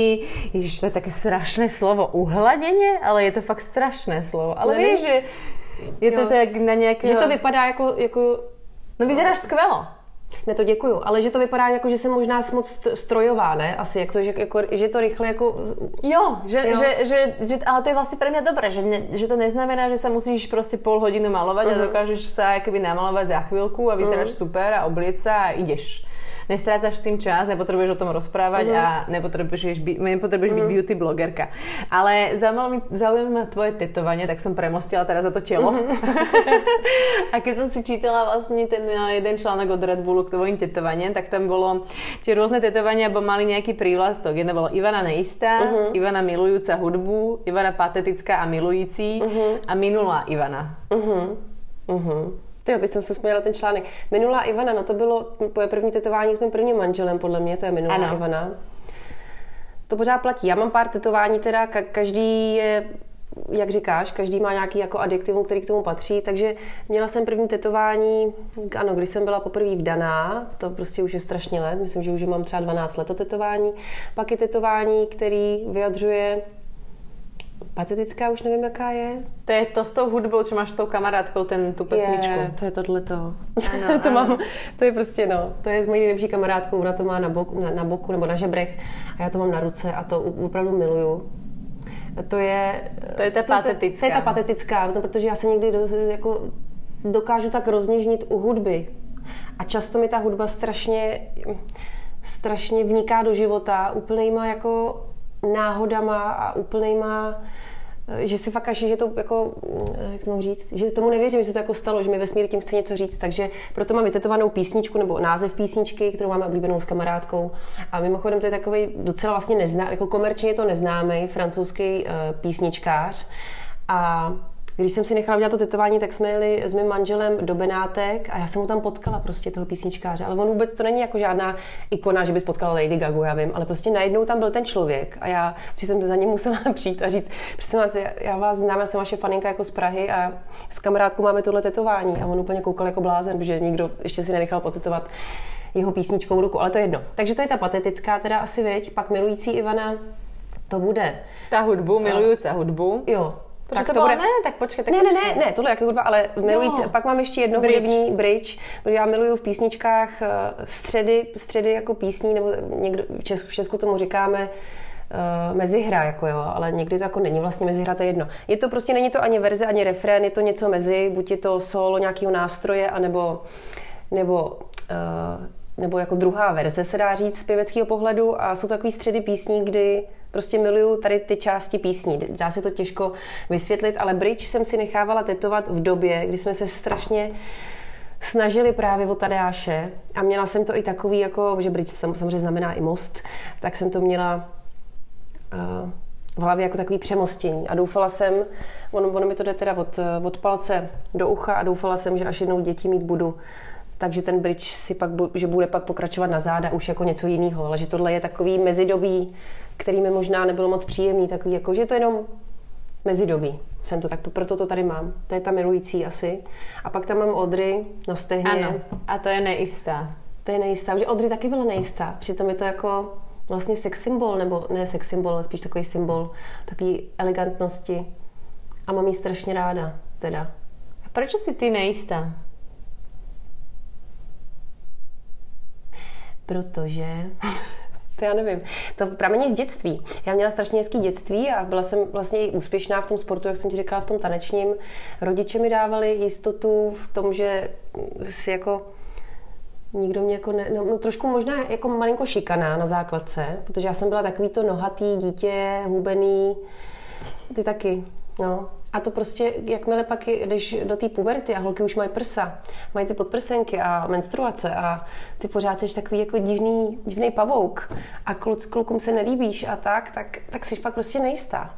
Ježiš, to je také strašné slovo. Uhladenie? Ale je to fakt strašné slovo. Ale vieš, že je to tak na nejakého... Že to vypadá jako... jako... No vyzeráš skvelo. Ne, to děkuju, ale že to vypadá jako, že jsem možná moc strojová, ne? Asi, jak to, že, jako, že to rychle jako... Jo, že, jo. Že, že, že, ale to je vlastně pro mě dobré, že, ne, že to neznamená, že se musíš prostě půl hodiny malovat uh-huh. a mhm. dokážeš se jakoby namalovat za chvilku a vyzeráš uh-huh. super a obliec a ideš nestrácaš s tým čas, nepotrebuješ o tom rozprávať mm-hmm. a nepotrebuješ, by, nepotrebuješ mm-hmm. byť beauty blogerka. Ale zaujíma ma tvoje tetovanie, tak som premostila teraz za to telo. Mm-hmm. a keď som si čítala vlastne ten eh, jeden článok od Red Bullu k tvojim tetovaniam, tak tam bolo tie rôzne tetovania, bo mali nejaký prívlastok. Jedno bolo Ivana neistá, uh-huh. Ivana milujúca hudbu, Ivana patetická a milující uh-huh. a minulá Ivana. Uh-huh. Uh-huh. Ty, teď jsem se vzpomněla ten článek. Minulá Ivana, no to bylo moje první tetování s mým prvním manželem, podle mě, to je minulá ano. Ivana. To pořád platí. Já mám pár tetování, teda ka- každý je jak říkáš, každý má nějaký jako adjektivum, který k tomu patří, takže měla jsem první tetování, ano, když jsem byla poprvé vdaná, to prostě už je strašně let, myslím, že už mám třeba 12 let to tetování, pak je tetování, který vyjadřuje Patetická už nevím, jaká je. To je to s tou hudbou, co máš s tou kamarádkou, ten, tu pesničku. Je, to je tohleto. Ano, to, ano. Mám, to je prostě, no, to je s mojí nejlepší kamarádkou, ona to má na boku, na, na boku nebo na žebrech a já to mám na ruce a to opravdu miluju. To je... To je ta patetická. To, to, to je ta patetická, no, protože já se někdy do, jako dokážu tak rozněžnit u hudby. A často mi ta hudba strašně, strašně vniká do života úplnýma jako náhodama a úplnýma že si fakt až, že to jako, jak to říct, že tomu nevěřím, že se to jako stalo, že mi vesmír tím chce něco říct, takže proto mám vytetovanou písničku nebo název písničky, kterou máme oblíbenou s kamarádkou. A mimochodem to je takový docela vlastně nezná, jako komerčně to neznámý francouzský uh, písničkář. A když jsem si nechala udělat to tetování, tak jsme jeli s mým manželem do Benátek a já jsem mu tam potkala prostě toho písničkáře. Ale on vůbec to není jako žádná ikona, že bys potkala Lady Gaga, já vím, ale prostě najednou tam byl ten člověk a já si jsem za ním musela přijít a říct, prosím vás, já vás znám, já jsem vaše faninka jako z Prahy a s kamarádkou máme tohle tetování. A on úplně koukal jako blázen, protože nikdo ještě si nenechal potetovat jeho písničkou ruku, ale to je jedno. Takže to je ta patetická teda asi věď, pak milující Ivana, to bude. Ta hudbu, milující hudbu. Jo, tak to, to bude... ne, tak počkej, tak ne, počkej. ne, ne, ne, tohle je hudba, ale milující, pak mám ještě jedno bridge. hudební bridge, protože já miluju v písničkách eh, středy, středy jako písní, nebo někdo, v Česku, v Česku tomu říkáme uh, mezihra, jako jo, ale někdy to jako není vlastně mezihra, to je jedno. Je to prostě, není to ani verze, ani refrén, je to něco mezi, buď je to solo nějakého nástroje, anebo nebo uh, nebo jako druhá verze se dá říct z pěveckého pohledu. A jsou takový středy písní, kdy Prostě miluju tady ty části písní. Dá se to těžko vysvětlit, ale bridge jsem si nechávala tetovat v době, kdy jsme se strašně snažili právě o Tadeáše. A měla jsem to i takový, jako, že bridge samozřejmě znamená i most, tak jsem to měla uh, v hlavě jako takový přemostění. A doufala jsem, ono, ono mi to jde teda od, od palce do ucha a doufala jsem, že až jednou děti mít budu, takže ten bridge si pak, že bude pak pokračovat na záda už jako něco jiného, ale že tohle je takový mezidobí který mi možná nebylo moc příjemný, takový jako, že to jenom mezidobí. Jsem to tak, proto to tady mám. To je ta milující asi. A pak tam mám Odry na stehně. Ano, a to je nejistá. To je nejistá, že Odry taky byla nejistá. Přitom je to jako vlastně sex symbol, nebo ne sex symbol, ale spíš takový symbol takový elegantnosti. A mám jí strašně ráda, teda. A proč jsi ty nejistá? Protože to já nevím. To pramení z dětství. Já měla strašně hezký dětství a byla jsem vlastně i úspěšná v tom sportu, jak jsem ti říkala, v tom tanečním. Rodiče mi dávali jistotu v tom, že si jako nikdo mě jako ne, no, no, trošku možná jako malinko šikaná na základce, protože já jsem byla takový to nohatý dítě, hubený, ty taky, no. A to prostě, jakmile pak jdeš do té puberty a holky už mají prsa, mají ty podprsenky a menstruace a ty pořád jsi takový jako divný, divný pavouk a kluk, klukům se nelíbíš a tak, tak, tak jsi pak prostě nejistá.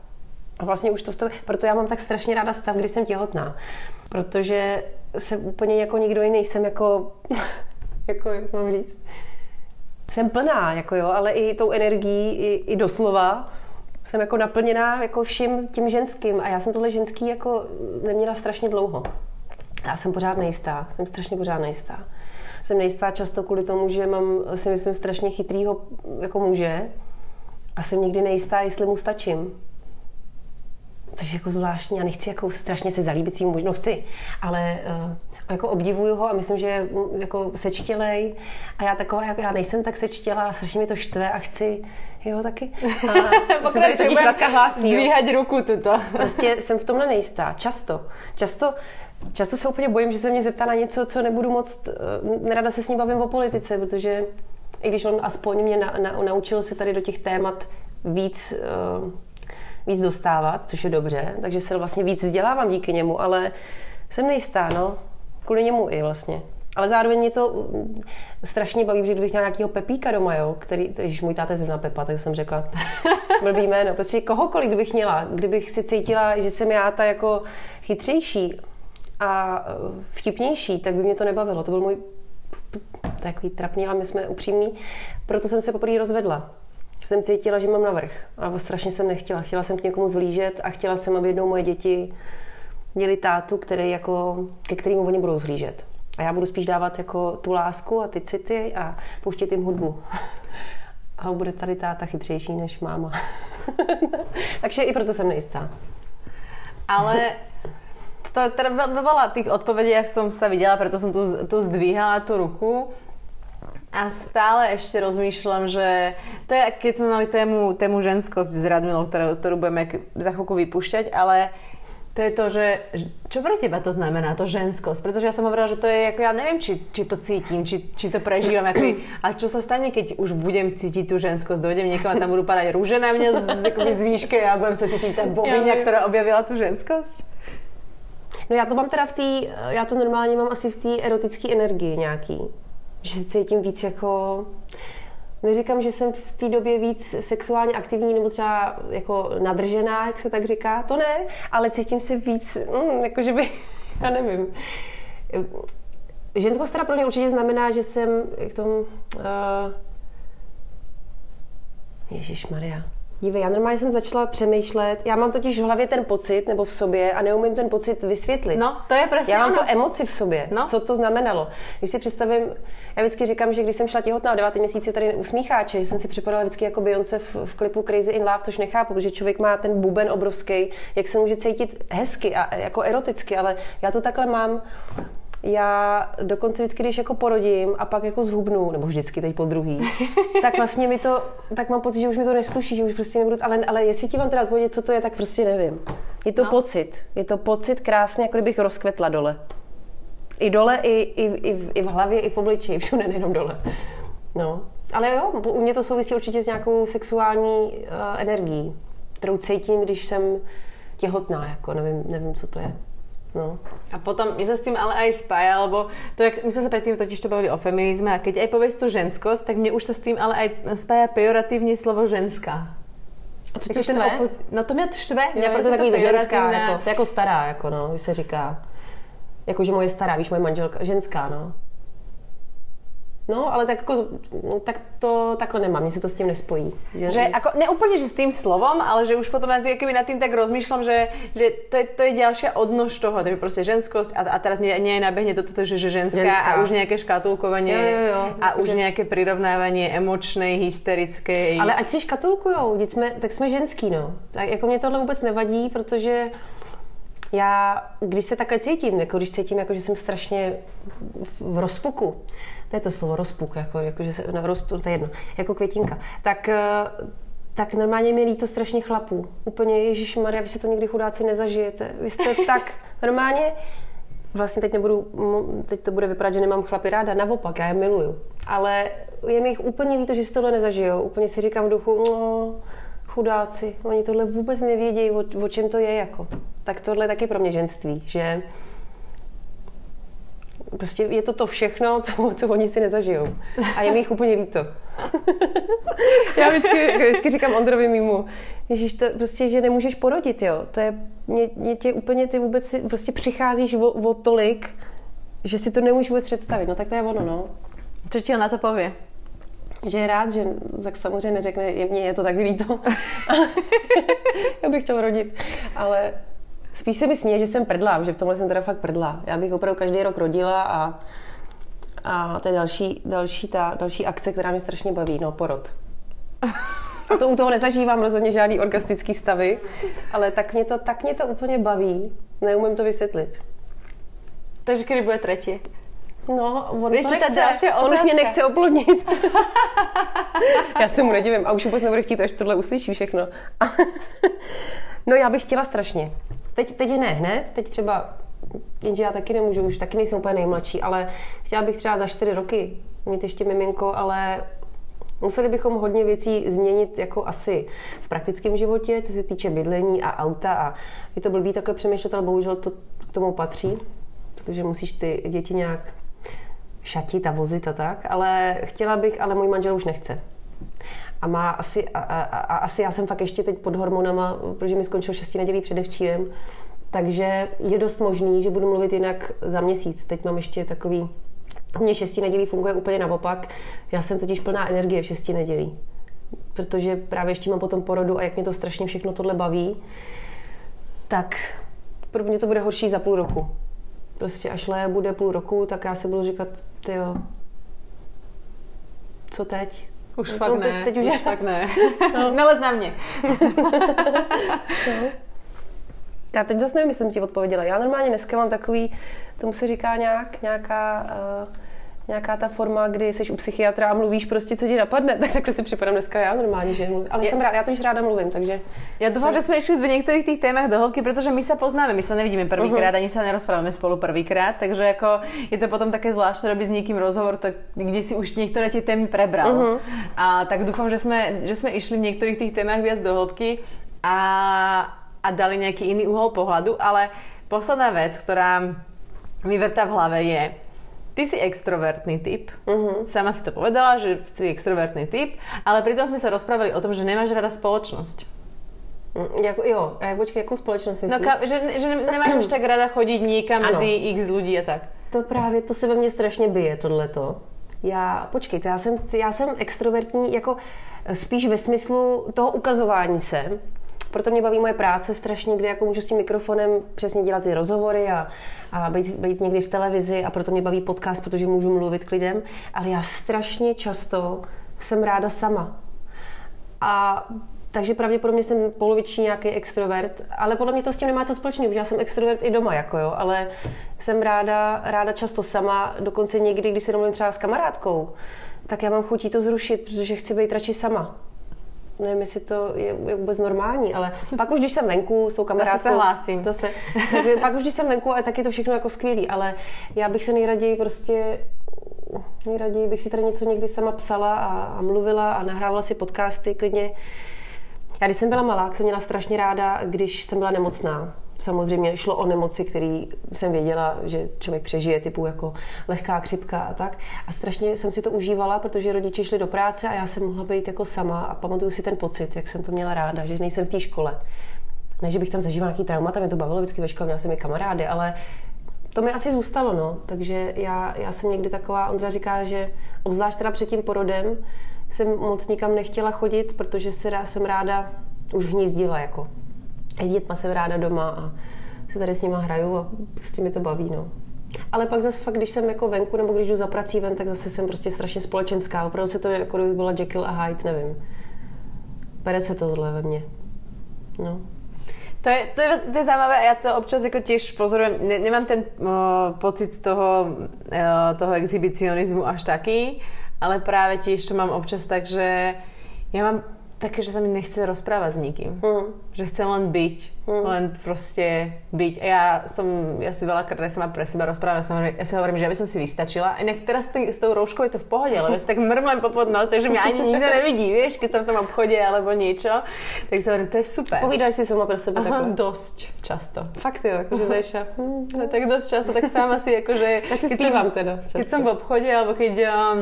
A vlastně už to v tom, proto já mám tak strašně ráda stav, kdy jsem těhotná. Protože jsem úplně jako nikdo jiný, jsem jako, jako jak mám říct, jsem plná, jako jo, ale i tou energií, i, i doslova jsem jako naplněná jako vším tím ženským a já jsem tohle ženský jako neměla strašně dlouho. Já jsem pořád nejistá, jsem strašně pořád nejistá. Jsem nejistá často kvůli tomu, že mám, si myslím, strašně chytrýho jako muže a jsem nikdy nejistá, jestli mu stačím. Což je jako zvláštní, já nechci jako strašně se zalíbit svým muži, no chci, ale uh, jako obdivuju ho a myslím, že je jako sečtělej a já taková, já nejsem tak sečtělá strašně mi to štve a chci Jo, taky. A se tady totiž Radka hlásí. Ruku tuto. prostě jsem v tomhle nejistá. Často. Často Často se úplně bojím, že se mě zeptá na něco, co nebudu moc, eh, nerada se s ním bavím o politice, protože i když on aspoň mě na, na, naučil se tady do těch témat víc, uh, víc dostávat, což je dobře, takže se vlastně víc vzdělávám díky němu, ale jsem nejistá, no. Kvůli němu i vlastně. Ale zároveň mě to mm, strašně baví, že kdybych měla nějakého Pepíka doma, jo, který, když můj táta je zrovna Pepa, tak jsem řekla, blbý jméno, prostě kohokoliv, kdybych měla, kdybych si cítila, že jsem já ta jako chytřejší a e, vtipnější, tak by mě to nebavilo. To byl můj takový trapný, ale my jsme upřímní. Proto jsem se poprvé rozvedla. Jsem cítila, že mám navrh a strašně jsem nechtěla. Chtěla jsem k někomu zhlížet a chtěla jsem, aby jednou moje děti měli tátu, který jako, ke kterému oni budou zhlížet. A já budu spíš dávat jako tu lásku a ty city a pouštět jim hudbu. a bude tady táta chytřejší než máma. Takže i proto jsem nejistá. Ale to teda veľa tých odpovedí, jak som sa videla, preto som tu, tu zdvíhala tú ruku. A stále ešte rozmýšľam, že to je, keď sme mali tému, tému ženskosť s Radmilou, ktorú, ktorú budeme za chvíľku vypúšťať, ale to je to, že čo pre teba to znamená, to ženskosť? Pretože ja som hovorila, že to je, ako ja neviem, či, či to cítim, či, či to prežívam. Ako, a čo sa stane, keď už budem cítiť tú ženskosť? Dojdem niekam a tam budú padať rúže na mňa z, z výške a budem sa cítiť tá bohyňa, ja ktorá objavila tú ženskosť? No já to mám teda v té, já to normálně mám asi v té erotické energii nějaký. Že se cítím víc jako, neříkám, že jsem v té době víc sexuálně aktivní nebo třeba jako nadržená, jak se tak říká, to ne, ale cítím se víc, mm, jako že by, já nevím. Ženskost pro mě určitě znamená, že jsem k tomu, uh, Ježíš Maria. Dívej, já normálně jsem začala přemýšlet, já mám totiž v hlavě ten pocit, nebo v sobě, a neumím ten pocit vysvětlit. No, to je přesně Já mám to emoci v sobě, no. co to znamenalo. Když si představím, já vždycky říkám, že když jsem šla těhotná o 9 měsíci tady usmícháče, že jsem si připadala vždycky jako Beyoncé v, v klipu Crazy in Love, což nechápu, protože člověk má ten buben obrovský, jak se může cítit hezky a jako eroticky, ale já to takhle mám já dokonce vždycky, když jako porodím a pak jako zhubnu, nebo vždycky teď po druhý, tak vlastně mi to, tak mám pocit, že už mi to nesluší, že už prostě nebudu, ale, ale jestli ti vám teda odpovědět, co to je, tak prostě nevím. Je to no. pocit, je to pocit krásně, jako kdybych rozkvetla dole. I dole, i, i, i, i v hlavě, i v obličeji, všude, nejenom dole. No, ale jo, u mě to souvisí určitě s nějakou sexuální uh, energií, kterou cítím, když jsem těhotná, jako nevím, nevím, co to je. No. A potom mi sa s tým ale aj spája, lebo to, jak, my sme sa predtým totiž to bavili o feminizme a keď aj povieš tú ženskosť, tak mne už sa s tým ale aj spája pejoratívne slovo ženská. A co tě štve? Opos... No to mě štve. Jo, je to takový to ženská, jako, jako stará, jako no, když se říká. Jako, že moje stará, víš, moje manželka, ženská, no. No, ale tak, jako, no, tak to takhle nemám, mně se to s tím nespojí. Že, že ako, neúplně, že s tým slovom, ale že už potom nad, keby nad tým tak rozmýšľam, že, že to, je, to je ďalšia odnož toho, takže prostě ženskosť a, a teraz nie, nie nabehne toto, že, že ženská, ženská, a už nějaké škatulkovanie jo, jo, jo, a už že... nějaké prirovnávanie emočnej, hysterické. Ale ať si škatulkujou, jsme, tak jsme ženský, no. Tak jako mě tohle vůbec nevadí, protože já, když se takhle cítím, jako když cítím, jako že jsem strašně v rozpuku, to je to slovo rozpuk, jako, jako že se rostu, to je jedno, jako květinka, tak eh, tak normálně mi líto strašně chlapů. Úplně, Ježíš Maria, vy si to nikdy chudáci nezažijete. Vy jste tak normálně, vlastně teď nebudu, teď to bude vypadat, že nemám chlapy ráda, naopak, já je miluju. Ale je mi jich úplně líto, že si tohle nezažijou. Úplně si říkám v duchu, no, chudáci, oni tohle vůbec nevědějí, o, o čem to je jako. Tak tohle je taky pro mě ženství, že prostě je to to všechno, co, co oni si nezažijou. A je mi jich úplně líto. Já vždycky, vždycky říkám Ondrovi mimo, Ježíš, to prostě, že nemůžeš porodit, jo. To je, mě, mě tě úplně, ty vůbec si, prostě přicházíš o, o tolik, že si to nemůžeš vůbec představit. No tak to je ono, no. Co ti na to pově? Že je rád, že tak samozřejmě neřekne, je, mně je to tak líto. Já bych chtěl rodit, ale Spíš se mi směje, že jsem prdla, že v tomhle jsem teda fakt prdla. Já bych opravdu každý rok rodila a, a to je další, další, ta, další akce, která mě strašně baví, no porod. A to u toho nezažívám rozhodně žádný orgastický stavy, ale tak mě to, tak mě to úplně baví. Neumím to vysvětlit. Takže kdy bude třetí? No, on Víš, to nechce. On už mě nechce oplodnit. já se mu nedivím a už vůbec nebude chtít, až tohle uslyší všechno. no já bych chtěla strašně. Teď, teď ne hned, teď třeba, jenže já taky nemůžu, už taky nejsem úplně nejmladší, ale chtěla bych třeba za čtyři roky mít ještě miminko, ale Museli bychom hodně věcí změnit jako asi v praktickém životě, co se týče bydlení a auta a je to blbý takhle přemýšlet, ale bohužel to k tomu patří, protože musíš ty děti nějak šatit a vozit a tak, ale chtěla bych, ale můj manžel už nechce a má asi, a, a, a asi já jsem fakt ještě teď pod hormonama, protože mi skončil 6 nedělí předevčírem, takže je dost možný, že budu mluvit jinak za měsíc. Teď mám ještě takový, u mě 6 nedělí funguje úplně naopak. Já jsem totiž plná energie v 6 nedělí. Protože právě ještě mám potom porodu a jak mě to strašně všechno tohle baví, tak pro mě to bude horší za půl roku. Prostě až bude půl roku, tak já se budu říkat, jo, co teď? Už no, fakt ne, teď, teď už, už fakt ne. No. Nelez na mě. no. Já teď zase nevím, jestli jsem ti odpověděla. Já normálně dneska mám takový, tomu se říká nějak, nějaká... Uh, nějaká ta forma, kdy jsi u psychiatra a mluvíš prostě, co ti napadne, tak takhle si připadám dneska já normálně, že mluvím. Ale je, jsem rád, já to už ráda mluvím, takže... Já doufám, že jsme išli v některých těch témach do holky, protože my se poznáme, my se nevidíme prvýkrát, uh-huh. ani se nerozpráváme spolu prvýkrát, takže jako je to potom také zvláštné robiť s někým rozhovor, tak, kde si už některé ty témy prebral. Uh-huh. A tak doufám, že jsme, že jsme išli v některých těch témach viac do hĺbky a, a dali nějaký jiný úhol pohľadu, ale posledná vec, ktorá mi vrta v hlave je, Ty si extrovertný typ. Uh-huh. Sama si to povedala, že si extrovertný typ, ale pritom sme sa rozprávali o tom, že nemáš rada spoločnosť. Jako, jo, a jak, počkej, jakou společnost myslíš? No, ka, že, že nemáš až tak rada chodit nikam mezi x lidí a tak. To právě, to se ve mně strašně bije, tohleto. Já, počkej, to já jsem, já jsem extrovertní jako spíš ve smyslu toho ukazování se, proto mě baví moje práce strašně, kde jako můžu s tím mikrofonem přesně dělat ty rozhovory a, a být, být někdy v televizi a proto mě baví podcast, protože můžu mluvit k lidem, ale já strašně často jsem ráda sama. A takže pravděpodobně jsem poloviční nějaký extrovert, ale podle mě to s tím nemá co společného, protože já jsem extrovert i doma, jako jo, ale jsem ráda, ráda často sama, dokonce někdy, když se domluvím třeba s kamarádkou, tak já mám chutí to zrušit, protože chci být radši sama nevím, jestli to je, je vůbec normální, ale pak už, když jsem venku s tou kamarádkou... se hlásím. To se, tak, pak už, když jsem venku, tak je to všechno jako skvělý, ale já bych se nejraději prostě nejraději bych si tady něco někdy sama psala a, a mluvila a nahrávala si podcasty klidně. Já když jsem byla malá, jsem měla strašně ráda, když jsem byla nemocná samozřejmě šlo o nemoci, které jsem věděla, že člověk přežije, typu jako lehká křipka a tak. A strašně jsem si to užívala, protože rodiče šli do práce a já jsem mohla být jako sama a pamatuju si ten pocit, jak jsem to měla ráda, že nejsem v té škole. Ne, že bych tam zažívala nějaký traumata, mě to bavilo vždycky ve škole, měla jsem i kamarády, ale to mi asi zůstalo, no. Takže já, já jsem někdy taková, Ondra říká, že obzvlášť teda před tím porodem jsem moc nikam nechtěla chodit, protože se, jsem ráda už hnízdila jako s dětma jsem ráda doma a se tady s nima hraju a prostě mi to baví, no. Ale pak zase fakt, když jsem jako venku nebo když jdu za prací ven, tak zase jsem prostě strašně společenská. Opravdu se to jako kdyby byla Jekyll a Hyde, nevím. Pere se tohle ve mně. No. To je, to, je, to je zaujímavé já to občas jako tiež pozorujem. Ne, nemám ten uh, pocit toho, uh, toho exhibicionizmu až taký, ale právě tiež to mám občas tak, že ja mám také, že sa mi nechce rozprávať s nikým. Mm. Že chcem len byť. Mm. Len proste byť. A ja som, ja si veľakrát sama pre seba rozprávam, ja, som, ja si hovorím, že ja by som si vystačila. Inak teraz s tou rouškou je to v pohode, lebo ja si tak mrmlem popod nos, takže mňa ani nikto nevidí, vieš, keď som v tom obchode alebo niečo. Tak si hovorím, to je super. Povídáš si sama pre seba takhle? dosť často. Fakt jo, akože to je hm, tak dosť často, tak sama si akože... Ja si spívam teda. Keď som v obchode, alebo keď um,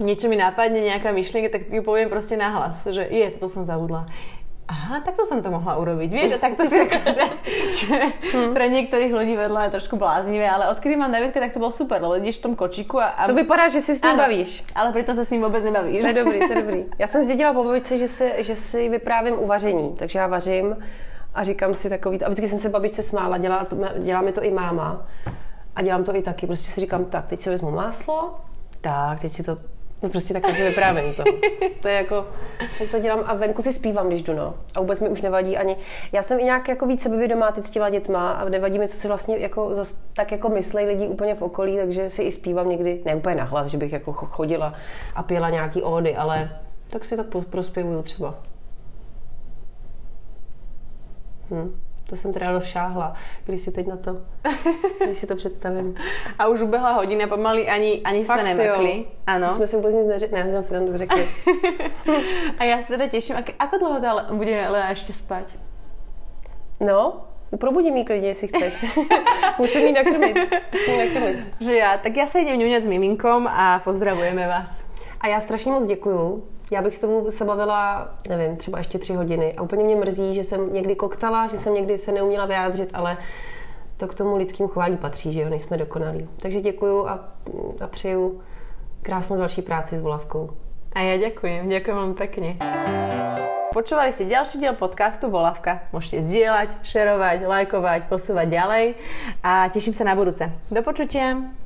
niečo mi napadne, nejaká myšlienka, tak ju poviem proste nahlas, že je, toto som zabudla. Aha, takto som to mohla urobiť, vieš, a takto si akože, že hmm. pre niektorých ľudí vedľa je trošku bláznivé, ale odkedy mám Davidka, tak to bolo super, lebo ideš v tom kočiku a... a... To vypadá, že si s ním ano, bavíš. Ale pritom sa s ním vôbec nebavíš. To je dobrý, to je dobrý. Já jsem zdědila po babičce, že si, že si vyprávím uvaření, takže já vařím a říkám si takový, a vždycky jsem se babičce smála, dělá, to, dělá mi to i máma a dělám to i taky, prostě si říkám, tak, teď si vezmu máslo, tak, teď si to No prostě takhle si vyprávím to. To je jako, tak to dělám a venku si zpívám, když jdu, no. A vůbec mi už nevadí ani. Já jsem i nějak jako víc sebevědomá teď s těma dětma a nevadí mi, co si vlastně jako zas, tak jako myslej lidi úplně v okolí, takže si i zpívám někdy, ne úplně nahlas, že bych jako chodila a pěla nějaký ódy, ale tak si tak prospěvuju třeba. Hm. To jsem teda rozšáhla, když si teď na to, když si to představím. A už ubehla hodina pomaly, ani, ani jsme nemakli. Ano. Jsme si vůbec nic neřekli, ne, jsme si tam řekli. a já se teda těším, a ako dlouho ta bude Lea ještě spát? No, Probudí mi klidně, jestli chceš. Musím jí nakrmit. Musím nakrmit. Že já, tak já se jdem ňuňat s miminkom a pozdravujeme vás. A já strašně moc děkuju já bych s tebou se bavila, nevím, třeba ještě tři hodiny. A úplně mě mrzí, že jsem někdy koktala, že jsem někdy se neuměla vyjádřit, ale to k tomu lidským chování patří, že jo, nejsme dokonalí. Takže děkuju a, a přeju krásnou další práci s Volavkou. A já děkuji, děkuji vám pěkně. Počúvali si ďalší diel podcastu Volavka. Môžete zdieľať, šerovať, lajkovať, posúvať ďalej a teším sa na budúce. Do počutia.